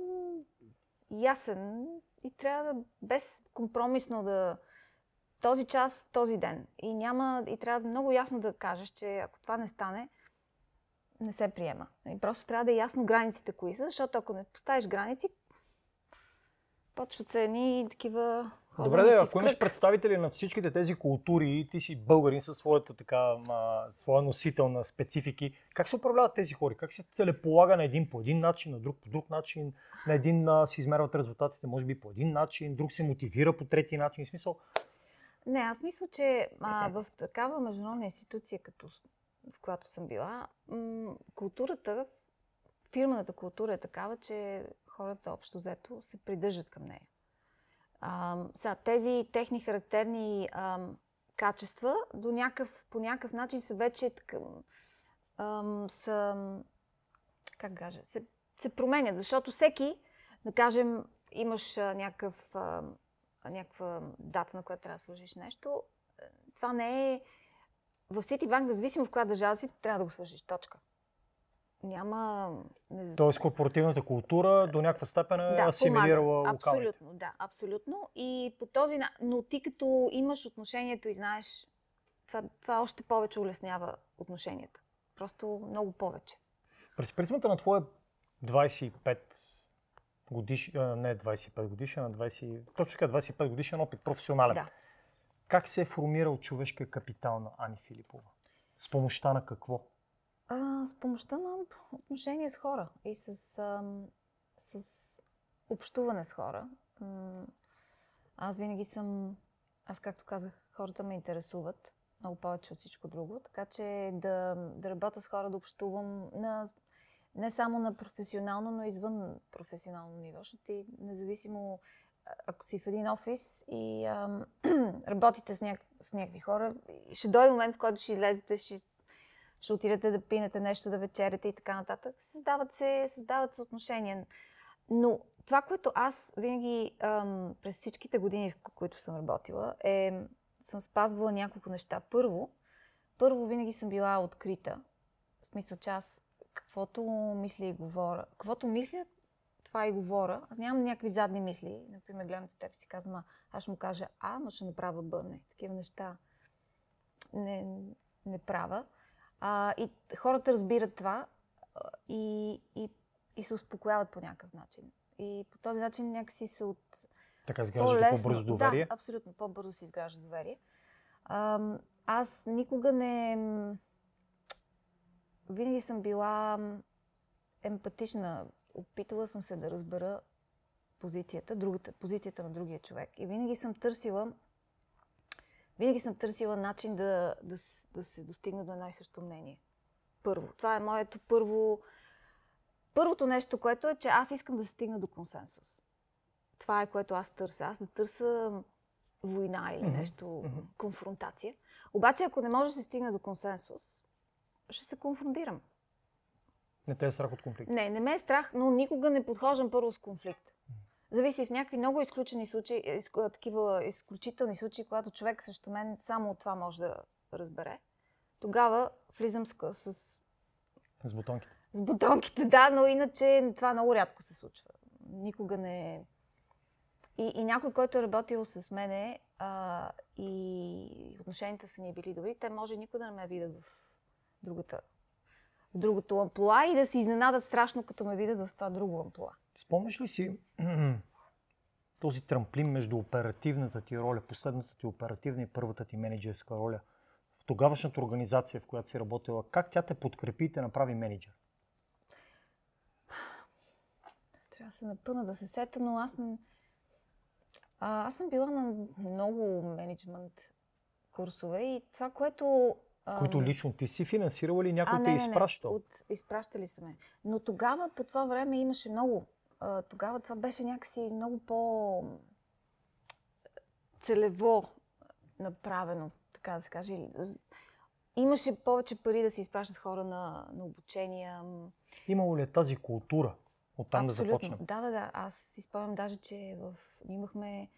ясен и трябва да без компромисно да този час, този ден. И няма, и трябва много ясно да кажеш, че ако това не стане, не се приема. И просто трябва да е ясно границите кои са, защото ако не поставиш граници, почват се едни такива Добре, да, ако имаш представители на всичките тези култури, ти си българин със своята така, а, своя носител на специфики, как се управляват тези хора? Как се целеполага на един по един начин, на друг по друг начин, на един а, се измерват резултатите, може би по един начин, друг се мотивира по трети начин? Смисъл? Не, аз мисля, че а, в такава международна институция, като в която съм била, м- културата, фирмената култура е такава, че хората общо взето се придържат към нея. А, сега, тези техни характерни а, качества до някакъв, по някакъв начин са вече така, а, са, как кажа, се, се променят, защото всеки, да кажем, имаш някакъв, някаква дата, на която трябва да свършиш нещо, това не е... В Citibank, независимо в коя държава си, трябва да го свършиш. Точка няма... Не... Тоест корпоративната култура до някаква степен е да, асимилирала локалните. Абсолютно, да, абсолютно. И по този Но ти като имаш отношението и знаеш, това, това още повече улеснява отношенията. Просто много повече. През призмата на твоя 25 годиш, не 25 годишен, а 20, точно така 25 годишен опит, професионален. Да. Как се е формирал човешкия капитал на Ани Филипова? С помощта на какво? А, с помощта на отношения с хора и с, ам, с общуване с хора. Аз винаги съм, аз както казах, хората ме интересуват много повече от всичко друго, така че да, да работя с хора, да общувам на, не само на професионално, но извън професионално ниво, защото ти независимо ако си в един офис и ам, работите с, няк- с някакви хора, ще дойде момент, в който ще излезете, ще, ще отидете да пинете нещо, да вечеряте и така нататък. Създават се, създават се отношения. Но това, което аз винаги ам, през всичките години, в които съм работила, е, съм спазвала няколко неща. Първо, първо винаги съм била открита. В смисъл, че аз каквото мисля и говоря, каквото мисля, това и говоря. Аз нямам някакви задни мисли. Например, гледам те теб и си казвам, а, аз ще му кажа А, но ще направя Б. Не, такива неща не, не правя. А, и хората разбират това а, и, и, и се успокояват по някакъв начин. И по този начин някакси се от... Така по-лесно- по-бързо доверие? Да, абсолютно. По-бързо се изгражда доверие. Ам, аз никога не... Винаги съм била емпатична. Опитала съм се да разбера позицията, другата, позицията на другия човек. И винаги съм търсила винаги съм търсила начин да, да, да се достигне до едно и също мнение. Първо. Това е моето първо... Първото нещо, което е, че аз искам да се стигна до консенсус. Това е което аз търся. Аз да търся война или нещо, конфронтация. Обаче, ако не може да се стигне до консенсус, ще се конфронтирам. Не те е страх от конфликт. Не, не ме е страх, но никога не подхождам първо с конфликт. Зависи в някакви много изключени случаи, е, такива изключителни случаи, когато човек срещу мен само от това може да разбере. Тогава влизам с, с, С бутонките. с бутонките, да, но иначе това много рядко се случва. Никога не. И, и някой, който е работил с мене а, и отношенията са ни били добри, те може никога да не ме видят в другата в другото амплуа и да се изненадат страшно, като ме видят в това друго амплуа. Спомняш ли си този трамплин между оперативната ти роля, последната ти оперативна и първата ти менеджерска роля в тогавашната организация, в която си работила? Как тя те подкрепи и те направи менеджер? Трябва да се напъна да се сета, но аз, не... а, аз съм била на много менеджмент курсове и това, което... Които лично ти си финансирала или някой а, те не, е не, не, изпращал? От, изпращали са ме. Но тогава, по това време, имаше много. Тогава това беше някакси много по целево направено, така да се каже. Имаше повече пари да се изпращат хора на, на обучения. Имало ли е тази култура? Оттам да Абсолютно. започнем. Да, да, да. Аз си спомням даже, че в... имахме,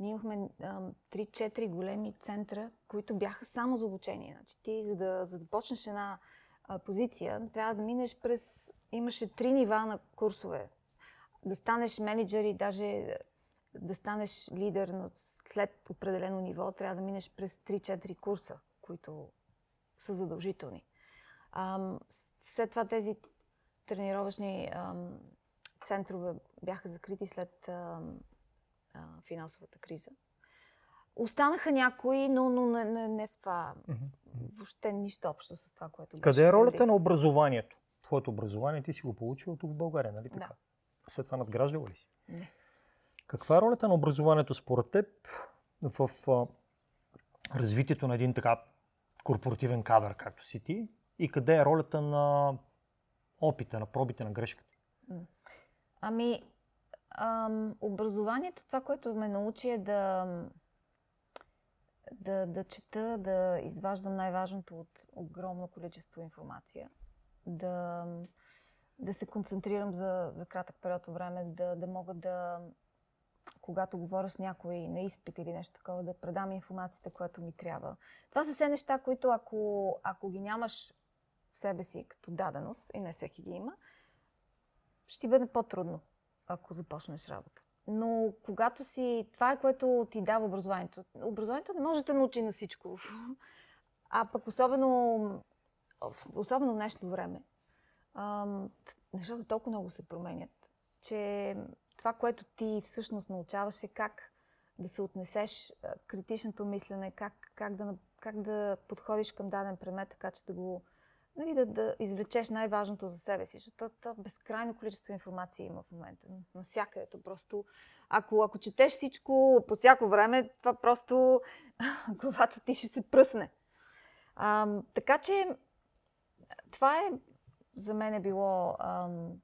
ние имахме ам, 3-4 големи центра, които бяха само за обучение. Значи ти, за да, за да почнеш една а, позиция, трябва да минеш през... Имаше три нива на курсове. Да станеш менеджер и даже да станеш лидер на след определено ниво, трябва да минеш през 3-4 курса, които са задължителни. С- след това тези тренировъчни ам, центрове бяха закрити след ам, а, финансовата криза. Останаха някои, но, но не, не, не в това. Въобще нищо общо с това, което Къде е ролята преди. на образованието? Твоето образование ти си го получил тук в България, нали така? Да. След това надграждала ли си? Не. Каква е ролята на образованието според теб в а, развитието на един така корпоративен кадър, както си ти? И къде е ролята на опита, на пробите, на грешката? Ами, ам, образованието, това, което ме научи е да, да, да чета, да изваждам най-важното от огромно количество информация, да, да се концентрирам за, за кратък период от време, да, да мога да, когато говоря с някой на изпит или нещо такова, да предам информацията, която ми трябва. Това са все неща, които ако, ако ги нямаш в себе си като даденост, и не всеки ги има, ще ти бъде по-трудно, ако започнеш работа. Но когато си... Това е което ти дава образованието. Образованието не може да научи на всичко. А пък особено, особено в днешно време, нещата толкова много се променят, че това, което ти всъщност научаваш е как да се отнесеш критичното мислене, как, как, да, как да подходиш към даден предмет, така че да го нали, да, да извлечеш най-важното за себе си, защото то безкрайно количество информация има в момента. Навсякъде. То просто, ако, ако четеш всичко по всяко време, това просто главата ти ще се пръсне. А, така че това е за мен е било ам,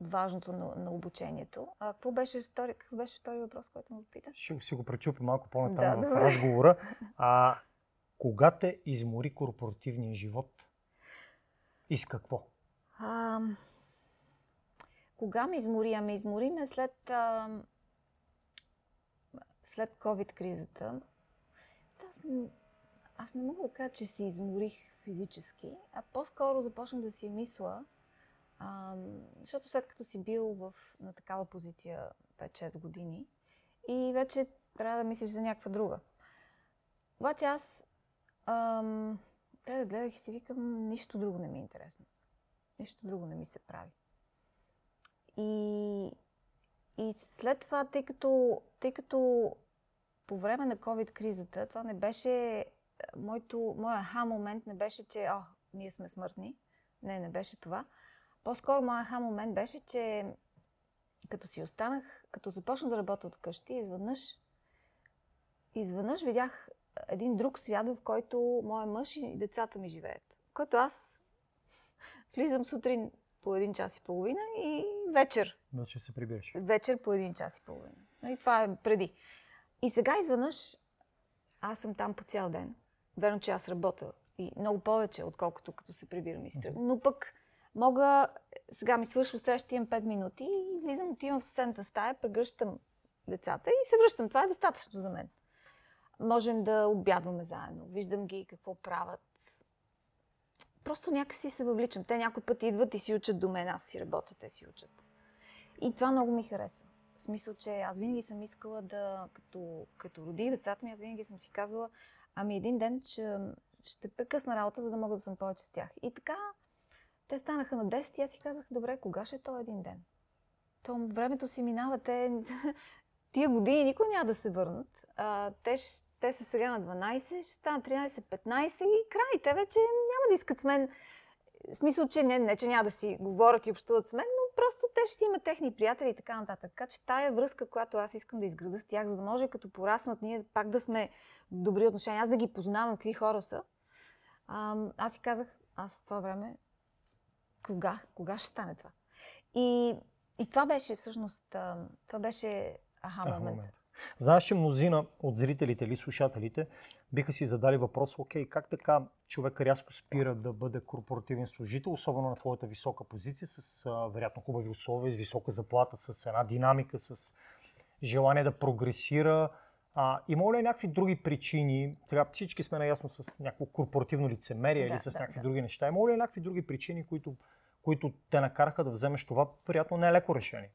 важното на, на обучението. А какво беше втори, какво беше втори въпрос, който му пита? Ще си го пречупи малко по-натам да, в разговора. А кога те измори корпоративния живот? И с какво? А, кога ме измори? Ами измори ме след, а, след COVID-кризата. Аз, аз не мога да кажа, че се изморих физически, а по-скоро започнах да си мисля, а, защото след като си бил в, на такава позиция 5-6 години и вече трябва да мислиш за някаква друга. Обаче аз ам, трябва да гледах и си викам, нищо друго не ми е интересно. Нищо друго не ми се прави. И, и след това, тъй като, тъй като по време на COVID-кризата, това не беше моето, моя аха момент не беше, че о, ние сме смъртни. Не, не беше това. По-скоро моя аха момент беше, че като си останах, като започнах да работя от къщи, изведнъж, изведнъж видях един друг свят, в който моя мъж и децата ми живеят. В който аз влизам сутрин по един час и половина и вечер. Вечер се прибираш. Вечер по един час и половина. И това е преди. И сега изведнъж аз съм там по цял ден. Верно, че аз работя и много повече, отколкото като се прибирам и стръгвам. Но пък мога, сега ми свършва среща, имам 5 минути и излизам, отивам в съседната стая, прегръщам децата и се връщам. Това е достатъчно за мен. Можем да обядваме заедно, виждам ги какво правят. Просто някакси се въвличам. Те някой път идват и си учат до мен, аз си работя, те си учат. И това много ми хареса. В смисъл, че аз винаги съм искала да, като, като родих децата ми, аз винаги съм си казвала, ами един ден ще, ще прекъсна работа, за да мога да съм повече с тях. И така, те станаха на 10 и аз си казах, добре, кога ще е то един ден? То времето си минава, те, тия години никой няма да се върнат. А, те, те са сега на 12, ще станат 13, 15 и край. Те вече няма да искат с мен. В смисъл, че не, не че няма да си говорят и общуват с мен, но просто те ще си имат техни приятели и така нататък. Така че тая връзка, която аз искам да изграда с тях, за да може като пораснат ние пак да сме в добри отношения, аз да ги познавам какви хора са, аз си казах, аз в това време, кога, кога ще стане това? И, и това беше всъщност, това беше аха момент. Знаеш, че мнозина от зрителите или слушателите биха си задали въпрос, окей, как така човек рязко спира да бъде корпоративен служител, особено на твоята висока позиция, с а, вероятно хубави условия, с висока заплата, с една динамика, с желание да прогресира. А, има ли някакви други причини? Сега всички сме наясно с някакво корпоративно лицемерие да, или с да, някакви да. други неща. Има ли някакви други причини, които, които те накараха да вземеш това? Вероятно не е леко решение.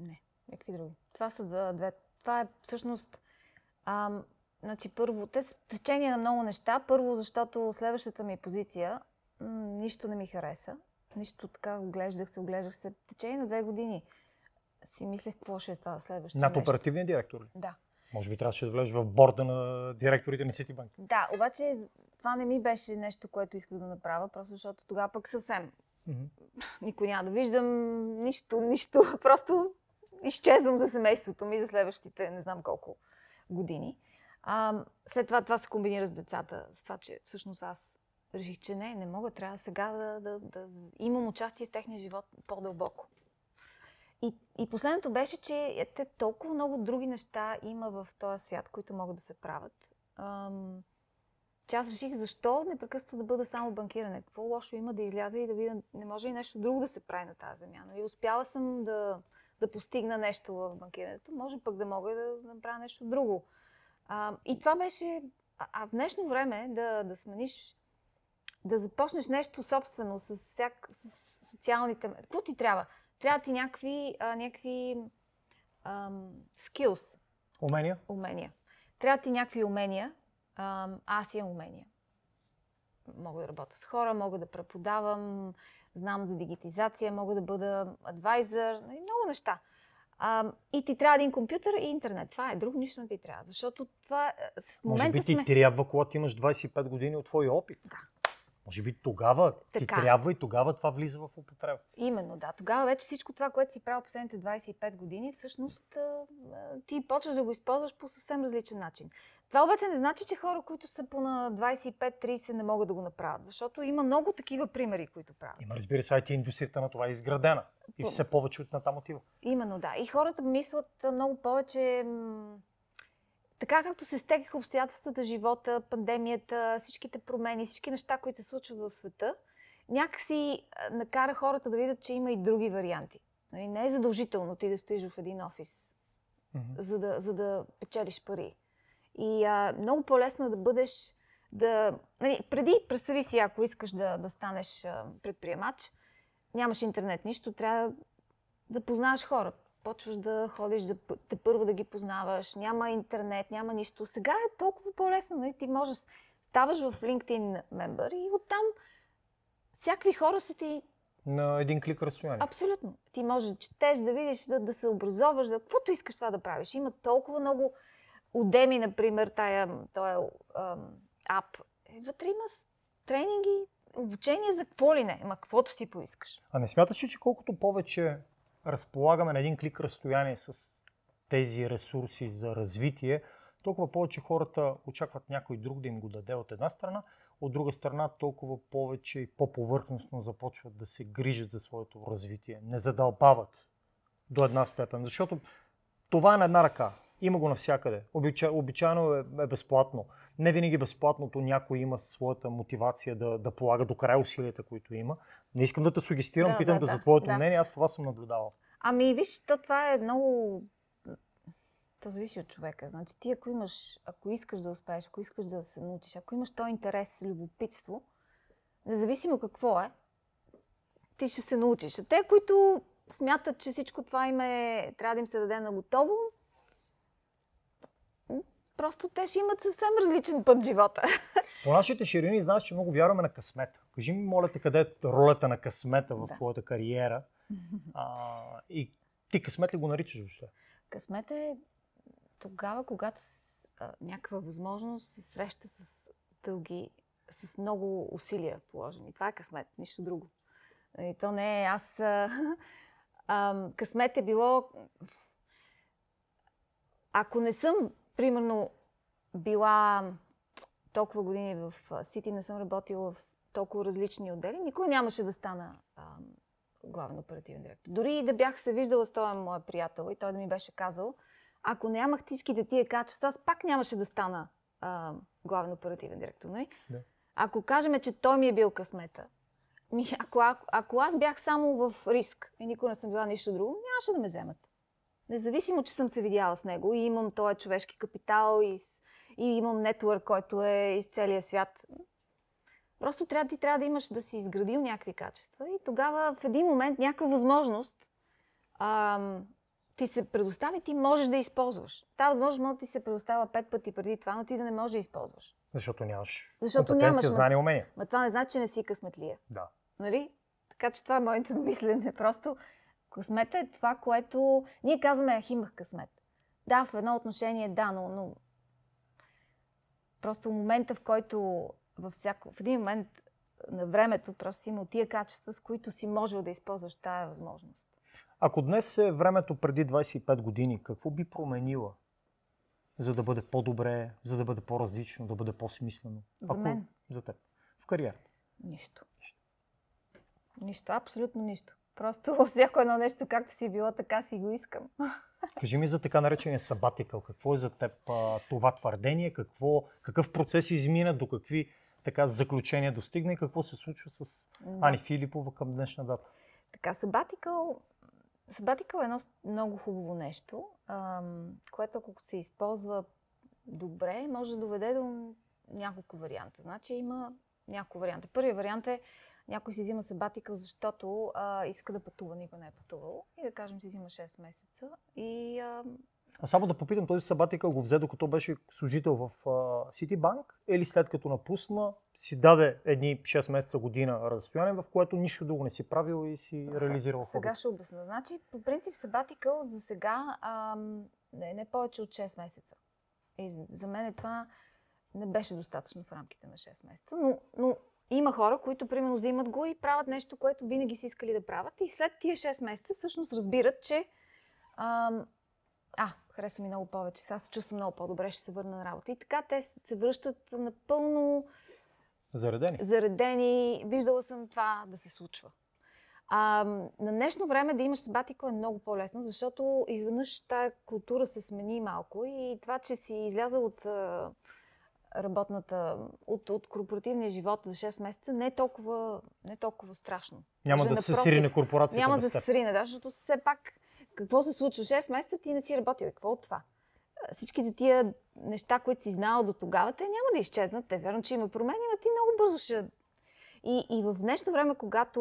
Не, някакви други. Това са две. Това е всъщност ам, Значи първо, те с течение на много неща. Първо, защото следващата ми позиция м- нищо не ми хареса. Нищо така оглеждах се, оглеждах се. Течение на две години си мислех какво ще е това следващото Над оперативния директор ли? Да. Може би трябваше да влезеш в борда на директорите на Citibank. Да, обаче това не ми беше нещо, което исках да направя, просто защото тогава пък съвсем mm-hmm. никой няма да виждам, нищо, нищо. Просто изчезвам за семейството ми за следващите не знам колко години. А, след това това се комбинира с децата, с това, че всъщност аз реших, че не, не мога, трябва сега да, да, да имам участие в техния живот по-дълбоко. И, и последното беше, че те толкова много други неща има в този свят, които могат да се правят. Ам, че аз реших защо непрекъснато да бъда само банкиране. Какво лошо има да изляза и да видя, не може и нещо друго да се прави на тази земя. Нали? Успяла съм да, да постигна нещо в банкирането, може пък да мога да, да направя нещо друго. А, и това беше. А, а в днешно време да, да смениш, да започнеш нещо собствено с, всяк, с социалните. Какво ти трябва? Трябва ти някакви, а, някакви ам, skills. Умения? Умения. Трябва ти някакви умения. Ам, аз имам умения. Мога да работя с хора, мога да преподавам, знам за дигитизация, мога да бъда адвайзър, много неща. А, и ти трябва един компютър и интернет. Това е друго, нищо не ти трябва. Защото това е- в Може момента би ти сме... трябва, когато имаш 25 години от твоя опит. Да. Може би тогава ти Така. трябва и тогава това влиза в употреба. Именно, да. Тогава вече всичко това, което си правил последните 25 години, всъщност ти почваш да го използваш по съвсем различен начин. Това обаче не значи, че хора, които са по на 25-30 не могат да го направят, защото има много такива примери, които правят. Има, разбира се, IT индустрията на това е изградена. И все повече от натам отива. Именно, да. И хората мислят много повече. Така както се стекаха обстоятелствата, живота, пандемията, всичките промени, всички неща, които се случват в света, някакси накара хората да видят, че има и други варианти. Нали, Не е задължително ти да стоиш в един офис, Мгм. за да, за да печелиш пари. И а, много по-лесно е да бъдеш. Да, нали, преди, представи си, ако искаш да, да станеш а, предприемач, нямаш интернет, нищо, трябва да познаваш хора. Почваш да ходиш, да, те първо да ги познаваш, няма интернет, няма нищо. Сега е толкова по-лесно. Нали? Ти можеш, ставаш в LinkedIn member и оттам всякакви хора са ти На един клик разстояние. Абсолютно. Ти можеш да четеш, да видиш, да, да се образоваш, да каквото искаш това да правиш. Има толкова много Udemy, например, тая, ам, ап. Е, Вътре има тренинги, обучение за какво ли не, ама каквото си поискаш. А не смяташ ли, че колкото повече разполагаме на един клик разстояние с тези ресурси за развитие, толкова повече хората очакват някой друг да им го даде от една страна, от друга страна толкова повече и по-повърхностно започват да се грижат за своето развитие, не задълбават до една степен, защото това е на една ръка. Има го навсякъде. Обича, обичайно е, е безплатно. Не винаги безплатното някой има своята мотивация да, да полага до край усилията, които има. Не искам да те сугестирам, Да, питам да, те за да, твоето да. мнение, аз това съм наблюдавал. Ами, виж, то това е много... То зависи от човека. Значи ти ако имаш, ако искаш да успееш, ако искаш да се научиш, ако имаш то интерес, любопитство, независимо какво е, ти ще се научиш. А те, които смятат, че всичко това им е, трябва да им се даде на готово, просто те ще имат съвсем различен път в живота. По нашите ширини знаеш, че много вярваме на късмета. Кажи ми, моля те, къде е ролята на късмета в Да. твоята кариера? А, и ти късмет ли го наричаш въобще? Късмет е тогава, когато с, а, някаква възможност се среща с дълги, с много усилия положени. Това е късмет, нищо друго. И то не е аз. А, а, късмет е било. Ако не съм, примерно, била толкова години в Сити, не съм работила в толкова различни отдели, никога нямаше да стана а, главен оперативен директор. Дори и да бях се виждала с този мой приятел и той да ми беше казал, ако нямах всичките тия качества, аз пак нямаше да стана а, главен оперативен директор. Нали? Да. Ако кажем, че той ми е бил късмета, ми, ако, ако, ако аз бях само в риск и никога не съм била нищо друго, нямаше да ме вземат. Независимо, че съм се видяла с него и имам този човешки капитал и, и имам нетворк, който е из целия свят. Просто трябва, ти трябва да имаш да си изградил някакви качества и тогава в един момент някаква възможност ам, ти се предостави, ти можеш да използваш. Та възможност може да ти се предоставя пет пъти преди това, но ти да не можеш да използваш. Защото нямаш Защото нямаш, ма- знание, умения. Ма това не значи, че не си късметлия. Да. Нали? Така че това е моето мислене. Просто късмета е това, което... Ние казваме, ах, имах късмет. Да, в едно отношение да, но, но... Просто момента, в който във всяко... В един момент на времето просто си имал тия качества, с които си можел да използваш тая възможност. Ако днес е времето преди 25 години, какво би променила? За да бъде по-добре, за да бъде по-различно, да бъде по-смислено? За мен? За теб. В кариерата. Нищо. Нищо, абсолютно нищо. Просто всяко едно нещо, както си било, така си го искам. Кажи ми за така наречения сабатикъл. Какво е за теб а, това твърдение? Какво, какъв процес измина? До какви така заключения достигна и какво се случва с Да. Ани Филипова към днешна дата? Така, сабатикъл, сабатикъл е едно много хубаво нещо, ам, което ако се използва добре, може да доведе до няколко варианта. Значи има няколко варианта. Първият вариант е някой си взима сабатикъл, защото а, иска да пътува, никой не е пътувал. И да кажем, си взима 6 месеца и а, А само да попитам, този сабатикъл го взе докато беше служител в Ситибанк или след като напусна си даде едни 6 месеца година разстояние, в което нищо друго не си правил и си реализирал Сега ще обясна. Значи, по принцип, сабатикъл за сега ам, не, не повече от 6 месеца. И за мен това не беше достатъчно в рамките на 6 месеца. Но, но има хора, които примерно взимат го и правят нещо, което винаги са искали да правят. И след тия 6 месеца всъщност разбират, че ам, а, харесва ми много повече, сега се чувствам много по-добре, ще се върна на работа. И така те се връщат напълно Заредени. заредени. Виждала съм това да се случва. А, на днешно време да имаш сабатико е много по-лесно, защото изведнъж тая култура се смени малко и това, че си излязал от работната, от, от корпоративния живот за 6 месеца, не е толкова, не е толкова страшно. Няма Даже да се напротив, срине корпорацията Няма да се срине, да, защото все пак какво се случва? 6 месеца ти не си работил. И какво от това? Всичките тия неща, които си знал до тогава, те няма да изчезнат. Те верно, че има промени, но ти много бързо ще... И, и в днешно време, когато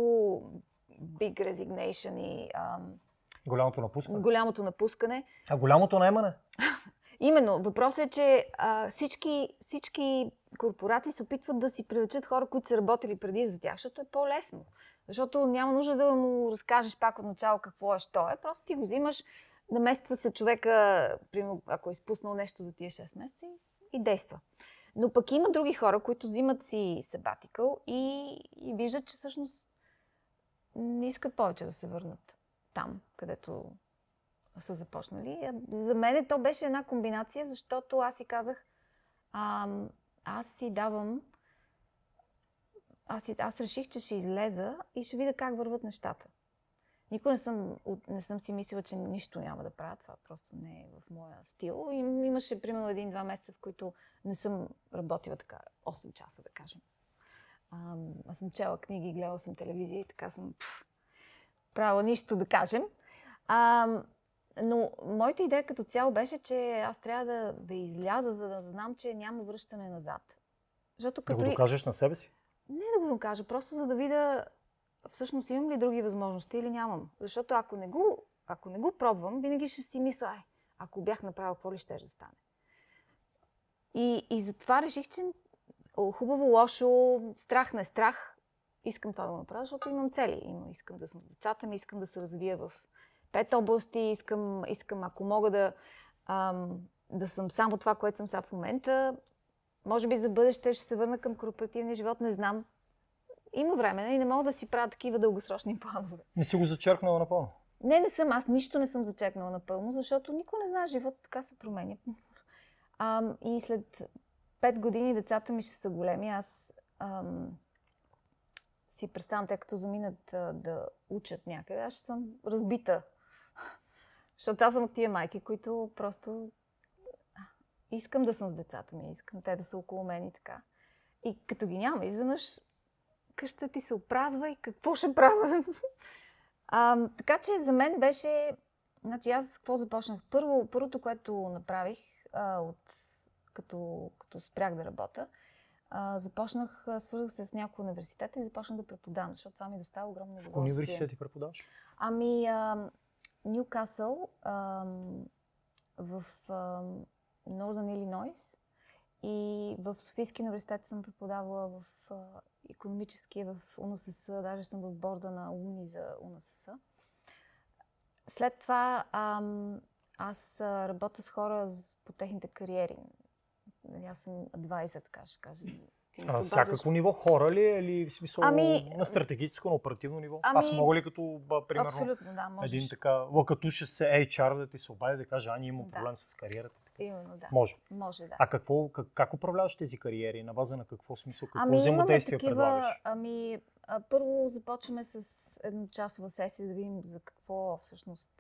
big resignation и ам, Голямото напускане. голямото напускане, А голямото наемане? Именно. Въпросът е, че а, всички, всички корпорации се опитват да си привлечат хора, които са работили преди за тях, защото е по-лесно. Защото няма нужда да му разкажеш пак от начало какво е, що е. Просто ти го взимаш, намества се човека, ако е изпуснал нещо за тия 6 месеца и, и действа. Но пък има други хора, които взимат си сабатикъл и, и виждат, че всъщност не искат повече да се върнат там, където са започнали. А За мен то беше една комбинация, защото аз си казах, ам, аз си давам, аз, аз реших, че ще излеза и ще видя как върват нещата. Никога не съм, не съм си мислила, че нищо няма да правя. Това просто не е в моя стил. И имаше примерно един-два месеца, в които не съм работила така 8 часа, да кажем. Ам, аз съм чела книги, гледала съм телевизия и така съм правила нищо, да кажем. Ам, но моята идея като цяло беше, че аз трябва да, да изляза, за да знам, че няма връщане назад. Защото Да като го и- докажеш на себе си. не да го докажа, просто за да видя всъщност имам ли други възможности или нямам. Защото ако не го, ако не го пробвам, винаги ще си мисля, ай, ако бях направил, какво ли ще да стане. И, и затова реших, че о, хубаво, лошо, страх, не страх, искам това да го направя, защото имам цели. Имам, искам да съм с децата ми, искам да се развия в пет области, искам, искам ако мога да, ам, да съм само това, което съм сега в момента, може би за бъдеще ще се върна към корпоративния живот, не знам. Има време и не мога да си правя такива дългосрочни планове. Не си го зачеркнала напълно. Не, не съм. Аз нищо не съм зачекнала напълно, защото никой не знае, живота така се променя. Ам, и след пет години децата ми ще са големи. Аз ам, си представям, те като заминат а, да учат някъде, аз ще съм разбита. Защото аз съм от тия майки, които просто искам да съм с децата ми, искам те да са около мен и така. И като ги няма, изведнъж къщата ти се опразва и какво ще правя? А, така че за мен беше... Значи аз какво започнах? Първо, първото, което направих, а, от, като, като спрях да работя, а, започнах, свързах се с някои университета и започнах да преподавам, защото това ми доставя огромно удоволствие. университет ти преподаваш? Ами, а, Нюкасъл, ам, в Northern Illinois и в Софийски университет съм преподавала в а, економическия, в УНСС, даже съм в борда на УНИ за УНСС. След това ам, аз работя с хора по техните кариери. Нали, Аз съм 20, така ще кажа. А, всякакво ниво хора ли е или в смисъл Ами- на стратегическо, на оперативно ниво? Ами- Аз мога ли като, ба, примерно, Абсолютно, да, можеш. един така лакатуша се HR да ти се обади да каже, Ани, имам Да. проблем с кариерата. Именно, да. Може. Може, да. А какво, как, как управляваш тези кариери? На база на какво смисъл? Какво Ами взаимодействие такива, предлагаш? ами а, първо започваме с едночасова сесия да видим за какво всъщност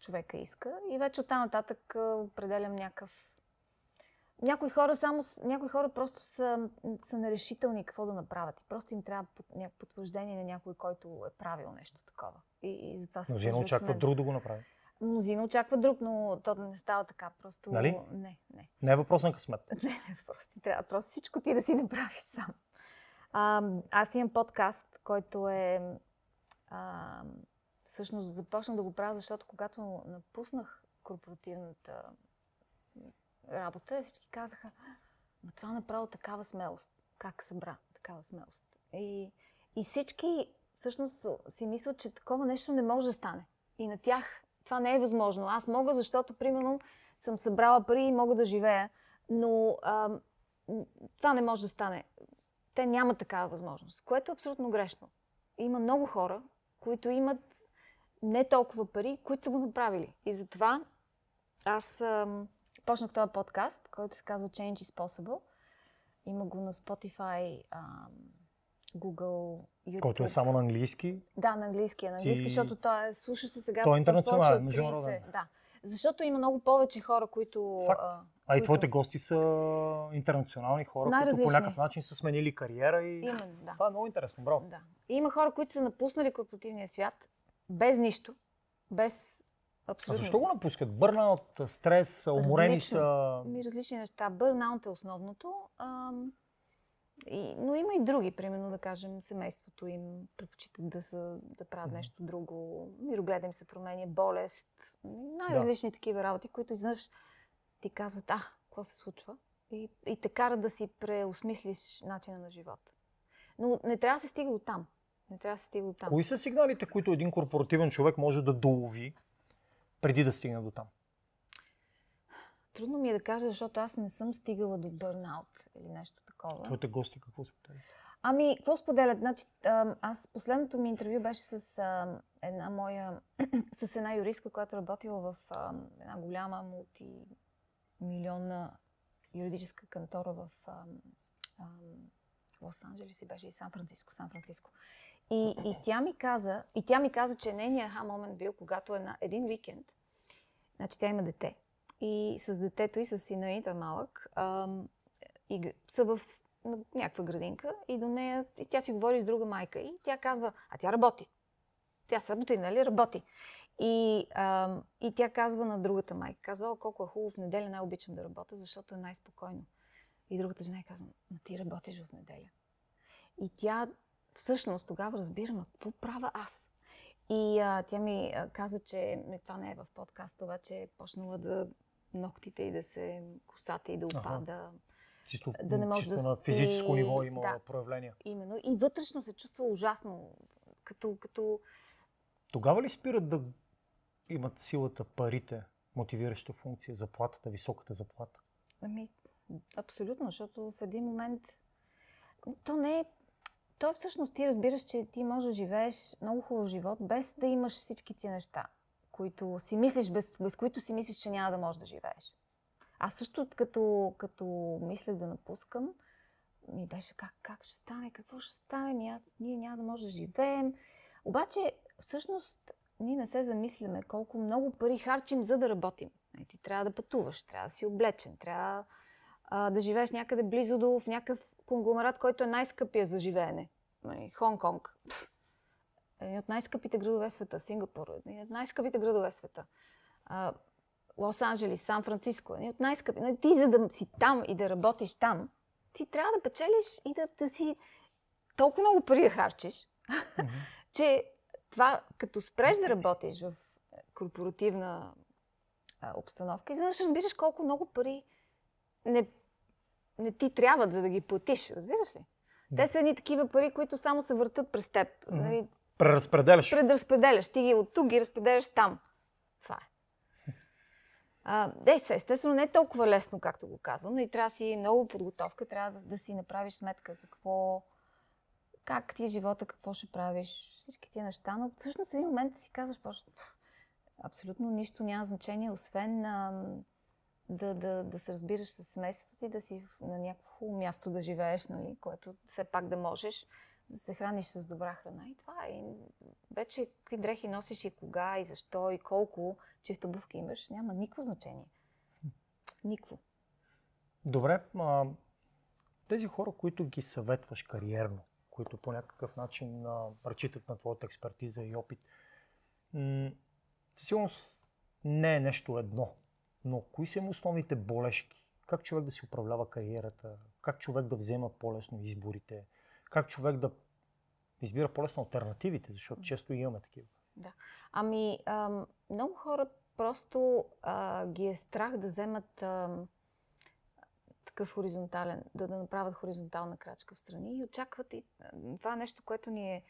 човека иска и вече оттам нататък а, определям някакъв някои хора само, някои хора просто са, са нерешителни какво да направят. И просто им трябва някакво потвърждение на някой, който е правил нещо такова. И, и затова се Мнозина мен. друг да го направи. Мнозина очакват друг, но то не става така. Просто... Нали? Не, не. Не е въпрос на късмет. Не, не, просто ти трябва просто всичко ти да си направиш сам. А, аз имам подкаст, който е... А, всъщност започнах да го правя, защото когато напуснах корпоративната работа, всички казаха, Ма това направо такава смелост. Как събра такава смелост? И, и всички всъщност си мислят, че такова нещо не може да стане. И на тях това не е възможно. Аз мога, защото, примерно, съм събрала пари и мога да живея, но а, това не може да стане. Те нямат такава възможност, което е абсолютно грешно. Има много хора, които имат не толкова пари, които са го направили. И затова аз ам, почнах този подкаст, който се казва Change is Possible. Има го на Spotify, ам, Google, YouTube. Който е само на английски. Да, на английски. е На английски, Ти- защото той е, слуша се сега. Той е интернационален, международен. 30. Да. Защото има много повече хора, които... Факт. а, А и които- твоите гости са интернационални хора, които по някакъв начин са сменили кариера и Именно, да. това е много интересно, браво. Да. И има хора, които са напуснали корпоративния свят без нищо, без А абсолютно... защо го напускат? Бърнаут, стрес, уморени Различно. са. Ми различни неща. Бърнаут е основното. Ам, и, но има и други, примерно да кажем, семейството им предпочитат да, са, да правят Мгм. нещо друго, мирогледа им се променя, болест, най-различни такива работи, които изведнъж ти казват, а, какво се случва? И, и те карат да си преосмислиш начина на живота. Но не трябва да се стига до там. Не трябва да се стига до там. Кои са сигналите, които един корпоративен човек може да долови преди да стигне до там? Трудно ми е да кажа, защото аз не съм стигала до бърнаут или нещо такова. Твоите гости какво споделят? Ами, какво споделят? Значи, аз последното ми интервю беше с ам, една моя, с една юристка, която работила в ам, една голяма мултимилионна юридическа кантора в Лос-Анджелес и беше и Сан-Франциско, Сан-Франциско. И, и, тя ми каза, и тя ми каза, че нейният аха момент бил, когато е на един викенд, значи тя има дете. И с детето и с сина и, той е малък, ам, и са в някаква градинка и до нея, и тя си говори с друга майка и тя казва, а тя работи. Тя събота, нали, работи. И, а, и тя казва на другата майка, казва, о, колко е хубаво, в неделя най-обичам да работя, защото е най-спокойно. И другата жена й казва, ма ти работиш в неделя. И тя всъщност тогава разбира, ма какво правя аз? И а, тя ми а, каза, че това не е в подкаста, обаче е почнала да ногтите и да се косата и да опада. Чисто, Да не може чисто да на спи. физическо ниво има Да. проявления. Именно. И вътрешно се чувства ужасно. Като, като... Тогава ли спират да имат силата парите, мотивираща функция, заплатата, високата заплата? Ами, абсолютно, защото в един момент... То не е... То всъщност ти разбираш, че ти можеш да живееш много хубав живот, без да имаш всички ти неща, които си мислиш, без, без които си мислиш, че няма да можеш да живееш. Аз също, като, като мислех да напускам, ми беше как, как ще стане, какво ще стане, ми, ние няма да може да живеем. Обаче, всъщност, ние не се замисляме колко много пари харчим, за да работим. Нали, Ти трябва да пътуваш, трябва да си облечен, трябва а, да живееш някъде близо до в някакъв конгломерат, който е най-скъпия за живеене. Нали, Хонг-Конг. Един от най-скъпите градове в света. Сингапур. Един от най-скъпите градове в света. Лос-Анджелес, Сан-Франциско. Един от най-скъпи. Нали, Ти за да си там и да работиш там, ти трябва да печелиш и да, да си толкова много пари да харчиш, Мгм. че това, като спреш да работиш в корпоративна а, обстановка, изведнъж разбираш колко много пари не, не ти трябват, за да ги платиш. Разбираш ли? Да. Те са едни такива пари, които само се въртат през теб. Нали, Преразпределяш. предразпределяш. Ти ги от тук ги разпределяш там. Това е. А, де, се, естествено, не е толкова лесно, както го казвам. И трябва да си много подготовка, трябва да, да си направиш сметка какво, как ти е живота, какво ще правиш, всички тия неща. Но всъщност в един момент си казваш, абсолютно нищо няма значение, освен а, да, да, да се разбираш с семейството ти, да си на някакво място да живееш, нали, което все пак да можеш да се храниш с добра храна. И това. И вече какви дрехи носиш и кога, и защо, и колко чисто обувки имаш, няма никакво значение. Никакво. Добре, а, тези хора, които ги съветваш кариерно, които по някакъв начин а, разчитат на твоята експертиза и опит, м- със не е нещо едно, но кои са им основните болешки? Как човек да си управлява кариерата? Как човек да взема по-лесно изборите? Как човек да избира по-лесно альтернативите, защото често имаме такива. Ами, ам, много хора просто а, ги е страх да вземат а, такъв хоризонтален, да, да направят хоризонтална крачка в страни и очакват и това е нещо, което ни е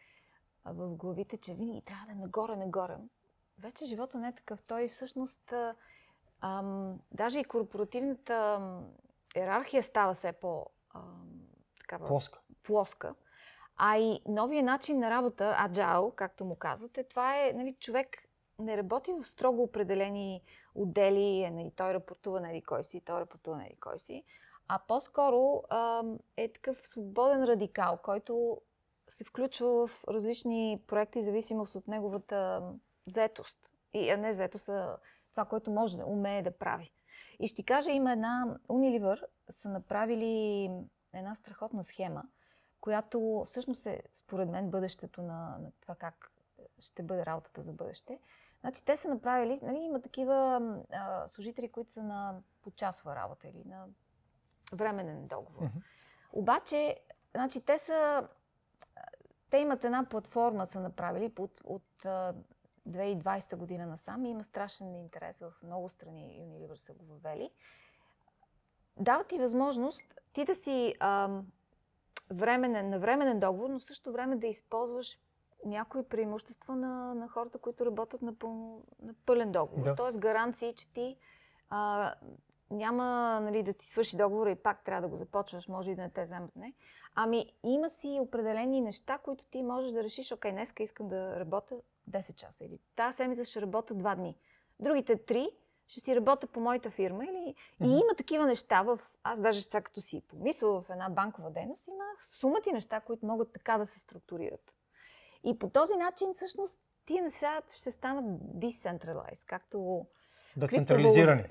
в главите, че винаги трябва да е нагоре, нагоре. Вече живота не е такъв. Той всъщност, ам, даже и корпоративната иерархия става все по такава, плоска. плоска. А и новия начин на работа, agile, както му казвате, това е, нали, човек не работи в строго определени отдели, е, нали, той рапортува на еди кой си, той рапортува на еди кой си, а по-скоро а, е такъв свободен радикал, който се включва в различни проекти, зависимост от неговата заетост. И, а не заетост, а това, което може да умее да прави. И ще ти кажа, има една Unilever, са направили една страхотна схема, която всъщност е, според мен, бъдещето на, на това как ще бъде работата за бъдеще. Значи те са направили, нали, има такива а, служители, които са на почасова работа или на временен договор. Mm-hmm. Обаче, значи те са, те имат една платформа, са направили от, от 2020 година насам и има страшен интерес в много страни Unilever са го въвели. Дава ти възможност ти да си ам, временен, на временен договор, но в същото време да използваш някои преимущества на, на хората, които работят на, пъл, на пълен договор. Да. Тоест гаранции, че ти а, няма нали, да ти свърши договора и пак трябва да го започваш, може и да не те вземат, не. Ами има си определени неща, които ти можеш да решиш, окей, днеска искам да работя 10 часа или тази седмица ще работя 2 дни. Другите 3 ще си работя по моята фирма. Или... Mm-hmm. И има такива неща в... Аз даже сега като си помисля в една банкова дейност, има сумати неща, които могат така да се структурират. И по този начин, всъщност, тия неща ще станат decentralized, както... Децентрализирани.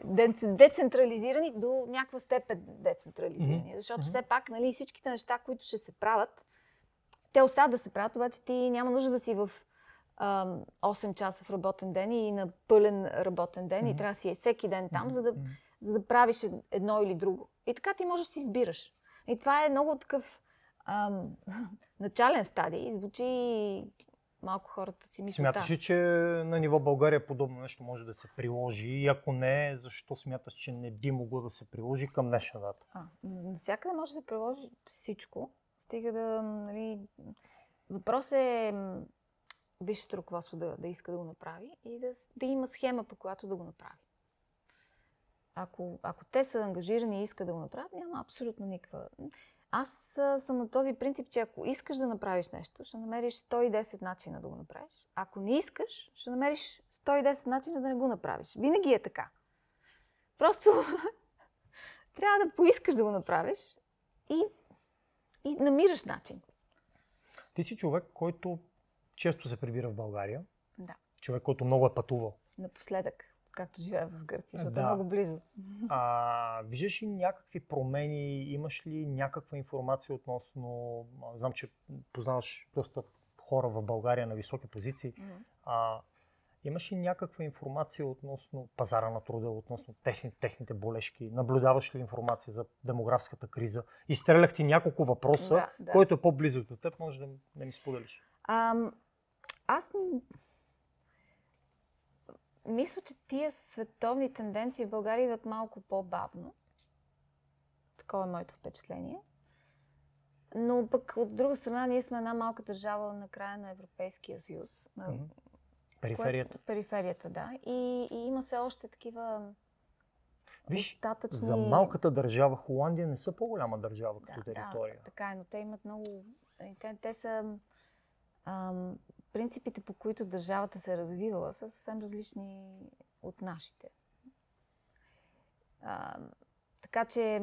Децентрализирани до някаква степен децентрализирани. Mm-hmm. Защото mm-hmm. все пак, нали, всичките неща, които ще се правят, те остават да се правят, обаче ти няма нужда да си в 8 часа в работен ден и на пълен работен ден mm-hmm. и трябва да си е всеки ден там, mm-hmm. за, да, за да правиш едно или друго. И така ти можеш да си избираш. И това е много такъв ам, начален стадий. Звучи малко хората си мислят. Смяташ ли, че на ниво България подобно нещо може да се приложи? И ако не, защо смяташ, че не би могло да се приложи към днешна дата? А, навсякъде може да се приложи всичко. Стига да, нали... Въпрос е висшето ръководство да, да иска да го направи и да, да има схема, по която да го направи. Ако, ако те са ангажирани и искат да го направят, няма абсолютно никаква. Аз съм на този принцип, че ако искаш да направиш нещо, ще намериш 110 начина да го направиш. Ако не искаш, ще намериш 110 начина да не го направиш. Винаги е така. Просто трябва да поискаш да го направиш и, и намираш начин. Ти си човек, който често се прибира в България. Да. Човек, който много е пътувал. Напоследък, както живея в Гърция, защото е да. е много близо. А, виждаш ли някакви промени? Имаш ли някаква информация относно... Знам, че познаваш доста хора в България на високи позиции. Mm-hmm. А, имаш ли някаква информация относно пазара на труда, относно тесни, техните болешки? Наблюдаваш ли информация за демографската криза? Изстрелях ти няколко въпроса, да, да. който е по-близък до теб, може да, да ми споделиш. Ам, аз мисля, че тия световни тенденции в България идват малко по-бавно. Такова е моето впечатление. Но пък от друга страна, ние сме една малка държава на края на Европейския съюз. На... Периферията. Кое... Периферията, да. И, и има се още такива Виж, остатъчни... за малката държава Холандия не са по-голяма държава да, като територия. Да, така е, но те имат много... Те, те са принципите, по които държавата се е развивала, са съвсем различни от нашите. А, така че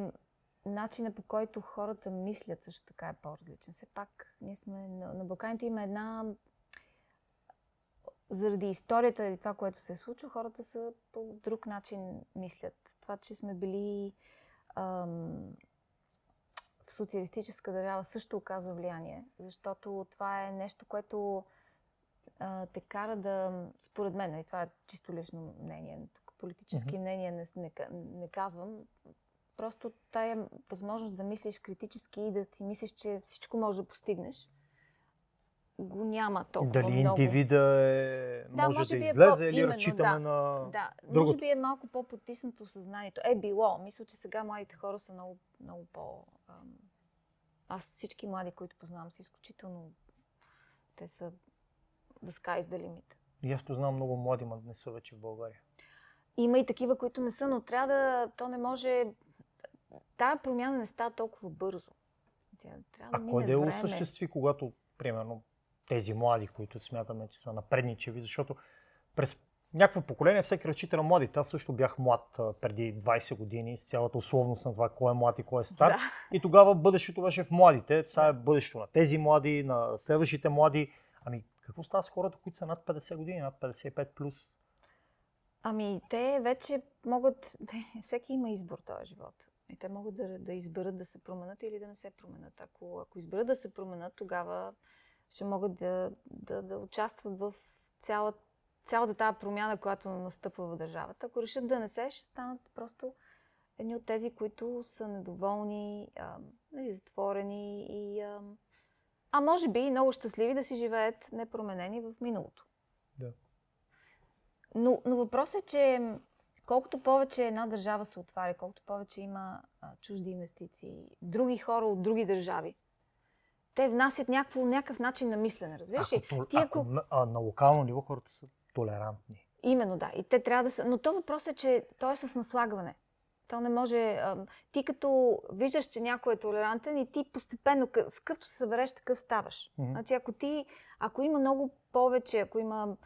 начинът по който хората мислят също така е по-различен. Все пак ние сме на, на Балканите има една заради историята и това, което се е случва, хората са по друг начин мислят. Това, че сме били ам, социалистическа държава също оказва влияние, защото това е нещо, което а, те кара да, според мен, и това е чисто лично мнение, тук политически mm-hmm. мнения не, не, не казвам, просто тая възможност да мислиш критически и да ти мислиш, че всичко може да постигнеш, го няма толкова Дали много. индивида е, Да, може, може да е излезе по- или именно, разчитаме да. на... Да, може другото. би е малко по-потиснато съзнанието. Е било. Мисля, че сега младите хора са много, много по... Аз всички млади, които познавам, са изключително... Те са the sky is the limit. И аз познавам много млади, но не са вече в България. Има и такива, които не са, но трябва да... То не може... Тая промяна не става толкова бързо. Тя трябва да А кой да я осъществи, когато, примерно, тези млади, които смятаме, че са напредничеви, защото през някакво поколение всеки разчита на младите. Аз също бях млад преди 20 години, с цялата условност на това кой е млад и кой е стар. Да. И тогава бъдещето беше в младите. Сега е бъдещето на тези млади, на следващите млади. Ами, какво става с хората, които са над 50 години, над 55 плюс? Ами, те вече могат. Всеки има избор този живот. И те могат да, да изберат да се променят или да не се променят. Ако, ако изберат да се променят, тогава ще могат да, да, да участват в цяла, цялата тази промяна, която настъпва в държавата. Ако решат да не се, ще станат просто едни от тези, които са недоволни, а, нали, затворени и. А, а може би и много щастливи да си живеят непроменени в миналото. Да. Но, но въпросът е, че колкото повече една държава се отваря, колкото повече има а, чужди инвестиции, други хора от други държави, те внасят някакво, някакъв начин на мислене, разбираш ли? Ако, Ти ако, ако- а, на локално ниво хората са толерантни. Именно, да. И те трябва да са... Но то въпрос е, че то е с наслагване. То не може... ам, Ти като виждаш, че някой е толерантен и ти постепенно, с къвто се събереш, такъв ставаш. Мгм. Значи ако ти... Ако има много повече, ако има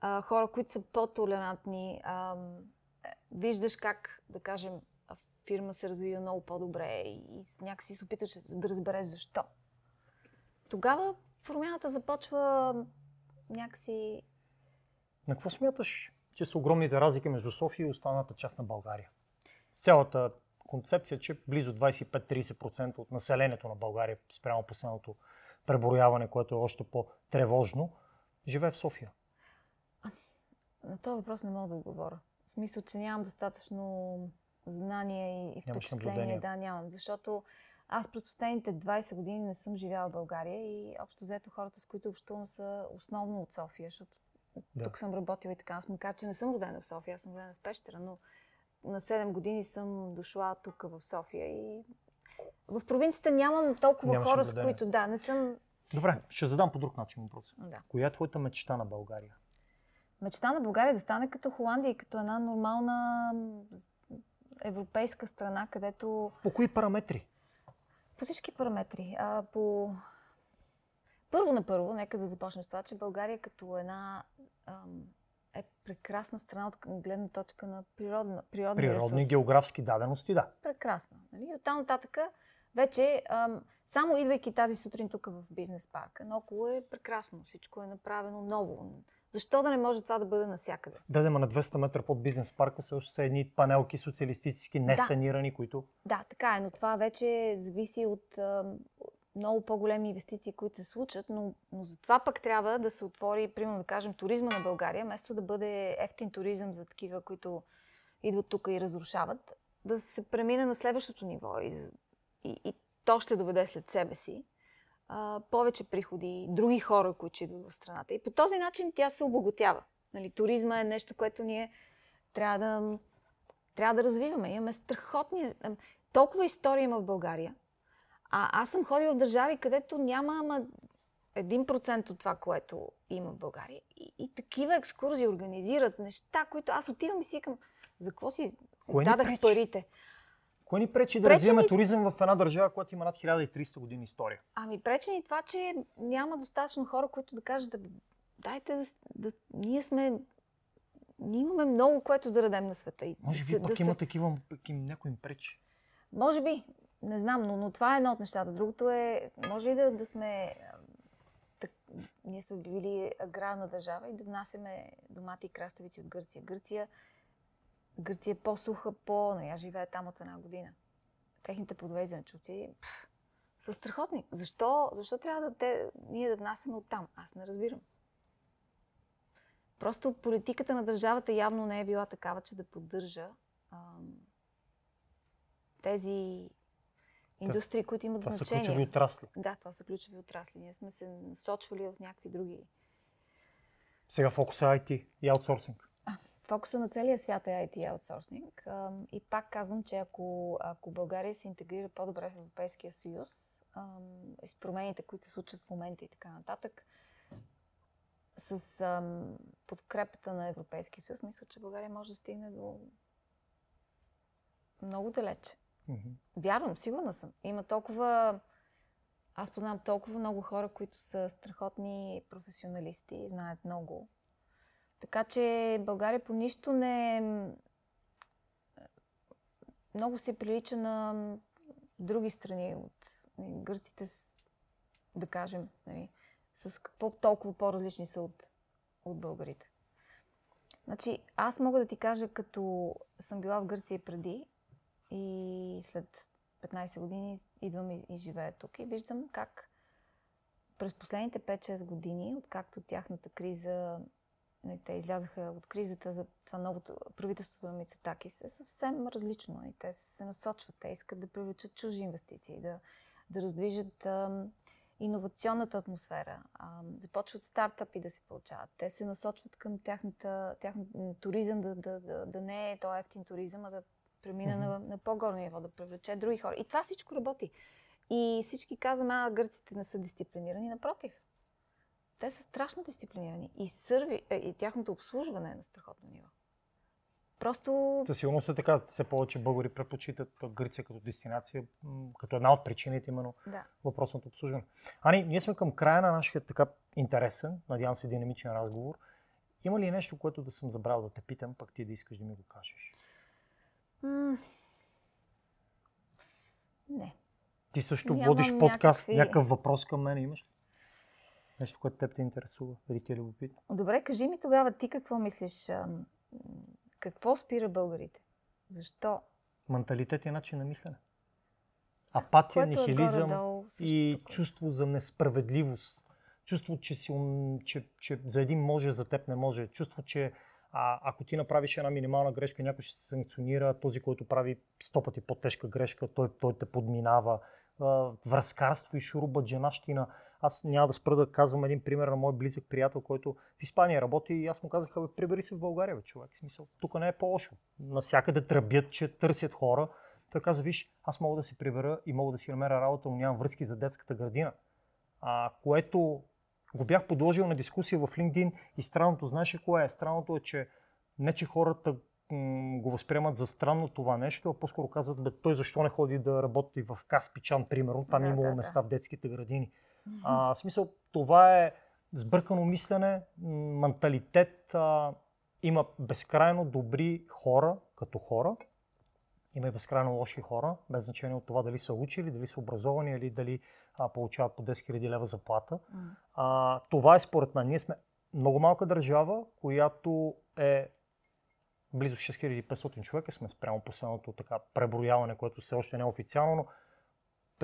а, хора, които са по-толерантни, ам, е, виждаш как, да кажем, а, фирма се развива много по-добре и, и някакси се опиташ да разбереш защо. Тогава промяната започва някакси На какво смяташ, че са огромните разлики между София и останалата част на България? Цялата концепция, че близо 25-30% от населението на България, спрямо последното преброяване, което е още по-тревожно, живее в София. На този въпрос не мога да отговоря. В смисъл, че нямам достатъчно знания и, впечатление. Да, нямам. Защото аз през последните 20 години не съм живяла в България и общо взето хората, с които общувам, са основно от София, защото Да. тук съм работила и така. Аз макар, че не съм родена в София, аз съм родена в Пещера, но на 7 години съм дошла тук в София и в провинцията нямам толкова Нямаш хора, с които да, не съм. Добре, ще задам по друг начин въпрос. Да. Коя е твоята мечта на България? Мечта на България е да стане като Холандия и като една нормална европейска страна, където По кои параметри? По всички параметри. А, по... Първо на първо, нека да започнем с това, че България като една ам, е прекрасна страна от гледна точка на природна, природни Природни ресурси. географски дадености, да. Прекрасна. Нали? От там нататък вече, ам, само идвайки тази сутрин тук в бизнес парка, наоколо е прекрасно. Всичко е направено ново. Защо да не може това да бъде навсякъде? Да, да, на 200 метра под бизнес парка също са едни панелки социалистически, не Да. които... Да, така е, но това вече зависи от а, много по-големи инвестиции, които се случат, но, но за това пък трябва да се отвори, примерно да кажем, туризма на България, вместо да бъде ефтин туризъм за такива, които идват тук и разрушават, да се премине на следващото ниво и, и, и то ще доведе след себе си а, повече приходи, други хора, които идват в страната. И по този начин тя се обогатява. Нали, туризма е нещо, което ние трябва да, трябва да развиваме. Имаме страхотни... Толкова история има в България. А аз съм ходила в държави, където няма ама 1% от това, което има в България. И, и такива екскурзии организират неща, които аз отивам и си викам, за какво си Кое дадах парите? Кое ни пречи да Пречи развиваме ни- туризъм в една държава, която има над 1300 години история? Ами пречи ни това, че няма достатъчно хора, които да кажат, да, дайте да, да, ние сме, ние имаме много, което да дадем на света. И Може да би се- пък да се- има такива, пък им, някой им пречи. Може би, не знам, но, но това е едно от нещата. Другото е, може и да, да сме, так, ние сме били аграрна държава и да внасяме домати и краставици от Гърция. Гърция, Гърция е по-суха, по... нали, аз живея там от една година. Техните плодове и зеленчуци са страхотни. Защо, защо трябва да те, ние да внасяме от там? Аз не разбирам. Просто политиката на държавата явно не е била такава, че да поддържа ам, тези индустрии, които имат Това са значение. ключови отрасли. Да, това са ключови отрасли. Ние сме се насочвали в някакви други. Сега фокус е IT и аутсорсинг. Фокуса на целия свят е IT аутсорсинг. И пак казвам, че ако, ако България се интегрира по-добре в Европейския съюз, с промените, които се случват в момента и така нататък, с ам, подкрепата на Европейския съюз, мисля, че България може да стигне до много далече. Мгм. Вярвам, сигурна съм. Има толкова. Аз познавам толкова много хора, които са страхотни професионалисти знаят много. Така че България по нищо не. Много се прилича на други страни от нали, гърците, да кажем, нали, с какво толкова по-различни са от, от българите. Значи, аз мога да ти кажа, като съм била в Гърция преди, и след 15 години идвам и, и живея тук и виждам как през последните 5-6 години, откакто тяхната криза, нали, те излязаха от кризата за това новото правителството на Мицотакис е съвсем различно. И те се насочват, те искат да привлечат чужи инвестиции, да, да раздвижат ам, иновационната атмосфера, ам, започват стартъпи да се получават. Те се насочват към тяхната, тяхната туризъм да, да, да, да не е то ефтин туризъм, а да премина на, на по-горно ниво, да привлече други хора. И това всичко работи. И всички казваме, а гърците не са дисциплинирани. Напротив, те са страшно дисциплинирани. И, сърви, е, и тяхното обслужване е на страхотно ниво. Просто Със сигурност е така. Все повече българи предпочитат Гърция като дестинация, като една от причините именно да. въпросното обслужване. Ани, ние сме към края на нашия така интересен, надявам се динамичен разговор. Има ли нещо, което да съм забрал да те питам, пък ти да искаш да ми го кажеш? М- не. Ти също Нямам водиш подкаст, някакви- някакъв въпрос към мен имаш ли? Нещо, което теб те интересува, или ти е любопитно? Добре, кажи ми тогава ти какво мислиш? Какво спира българите? Защо? Менталитет и начин на мислене. Апатия, Което е нихилизъм същото, и което- чувство за несправедливост. Чувство, че, си, че, че за един може, за теб не може. Чувство, че а, ако ти направиш една минимална грешка, някой ще се санкционира. Този, който прави сто пъти по-тежка грешка, той, той те подминава. А, връзкарство и шурубаджанащина. Аз няма да спра да казвам един пример на мой близък приятел, който в Испания работи и аз му казах, бе, прибери се в България, бе, човек. В смисъл, тук не е по-лошо. Навсякъде тръбят, че търсят хора. Той каза, виж, аз мога да си прибера и мога да си намеря работа, но нямам връзки за детската градина. А, което го бях подложил на дискусия в LinkedIn и странното, знаеш ли кое е? Странното е, че не, че хората м, го възприемат за странно това нещо, а по-скоро казват, бе, той защо не ходи да работи в Каспичан, примерно, там Да, имало да, да. места в детските градини. А, в смисъл, това е сбъркано мислене, менталитет. А, има безкрайно добри хора, като хора. Има и безкрайно лоши хора, без значение от това дали са учили, дали са образовани или дали а, получават по 10 000 лева заплата. А, това е според мен. Ние сме много малка държава, която е близо 6500 човека сме спрямо последното така преброяване, което все още не е официално, но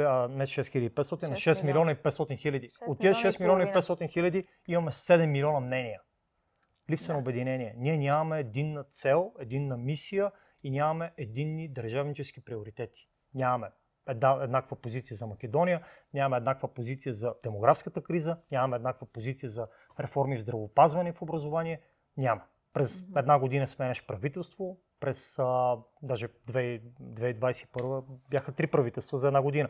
а, не 6500, а 6 милиона и 500 хиляди. От тези милиона и 6 милиона и половина. 500 хиляди имаме 7 милиона мнения. Липса на Да. обединение. Ние нямаме единна цел, единна мисия и нямаме единни държавнически приоритети. Нямаме една, еднаква позиция за Македония, нямаме еднаква позиция за демографската криза, нямаме еднаква позиция за реформи в здравеопазване и в образование. Няма. През една година сменяш правителство, през а, даже 2000 2021 бяха три правителства за една година.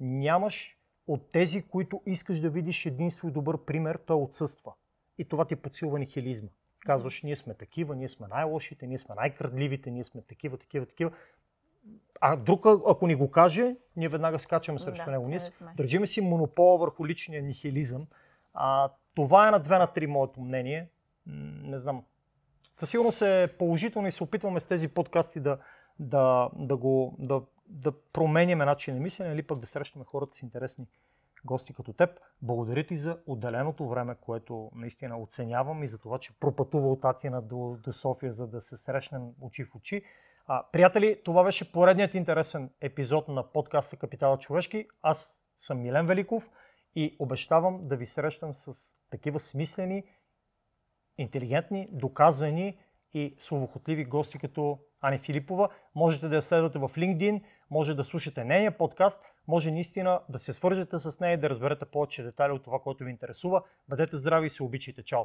Нямаш от тези, които искаш да видиш единство и добър пример, той отсъства. И това ти подсилва нихилизма. Казваш, ние сме такива, ние сме най-лошите, ние сме най-крадливите, ние сме такива, такива, такива. А друг, ако ни го каже, ние веднага скачаме срещу Да, него. Ние държиме си монопола върху личния нихилизъм. А, това е на две на три моето мнение. Не знам. Със сигурност е положително и се опитваме с тези подкасти да, да, да, го, да, да променяме начин на мислене или пък да срещаме хората с интересни гости като теб. Благодаря ти за отделеното време, което наистина оценявам и за това, че пропътува от Атина до, до София, за да се срещнем очи в очи. А, приятели, това беше поредният интересен епизод на подкаста Капитала човешки. Аз съм Милен Великов и обещавам да ви срещам с такива смислени, интелигентни, доказани и словохотливи гости като Ани Филипова. Можете да я следвате в LinkedIn, може да слушате нейния подкаст, може наистина да се свържете с нея и да разберете повече детайли от това, което ви интересува. Бъдете здрави и се обичайте. Чао!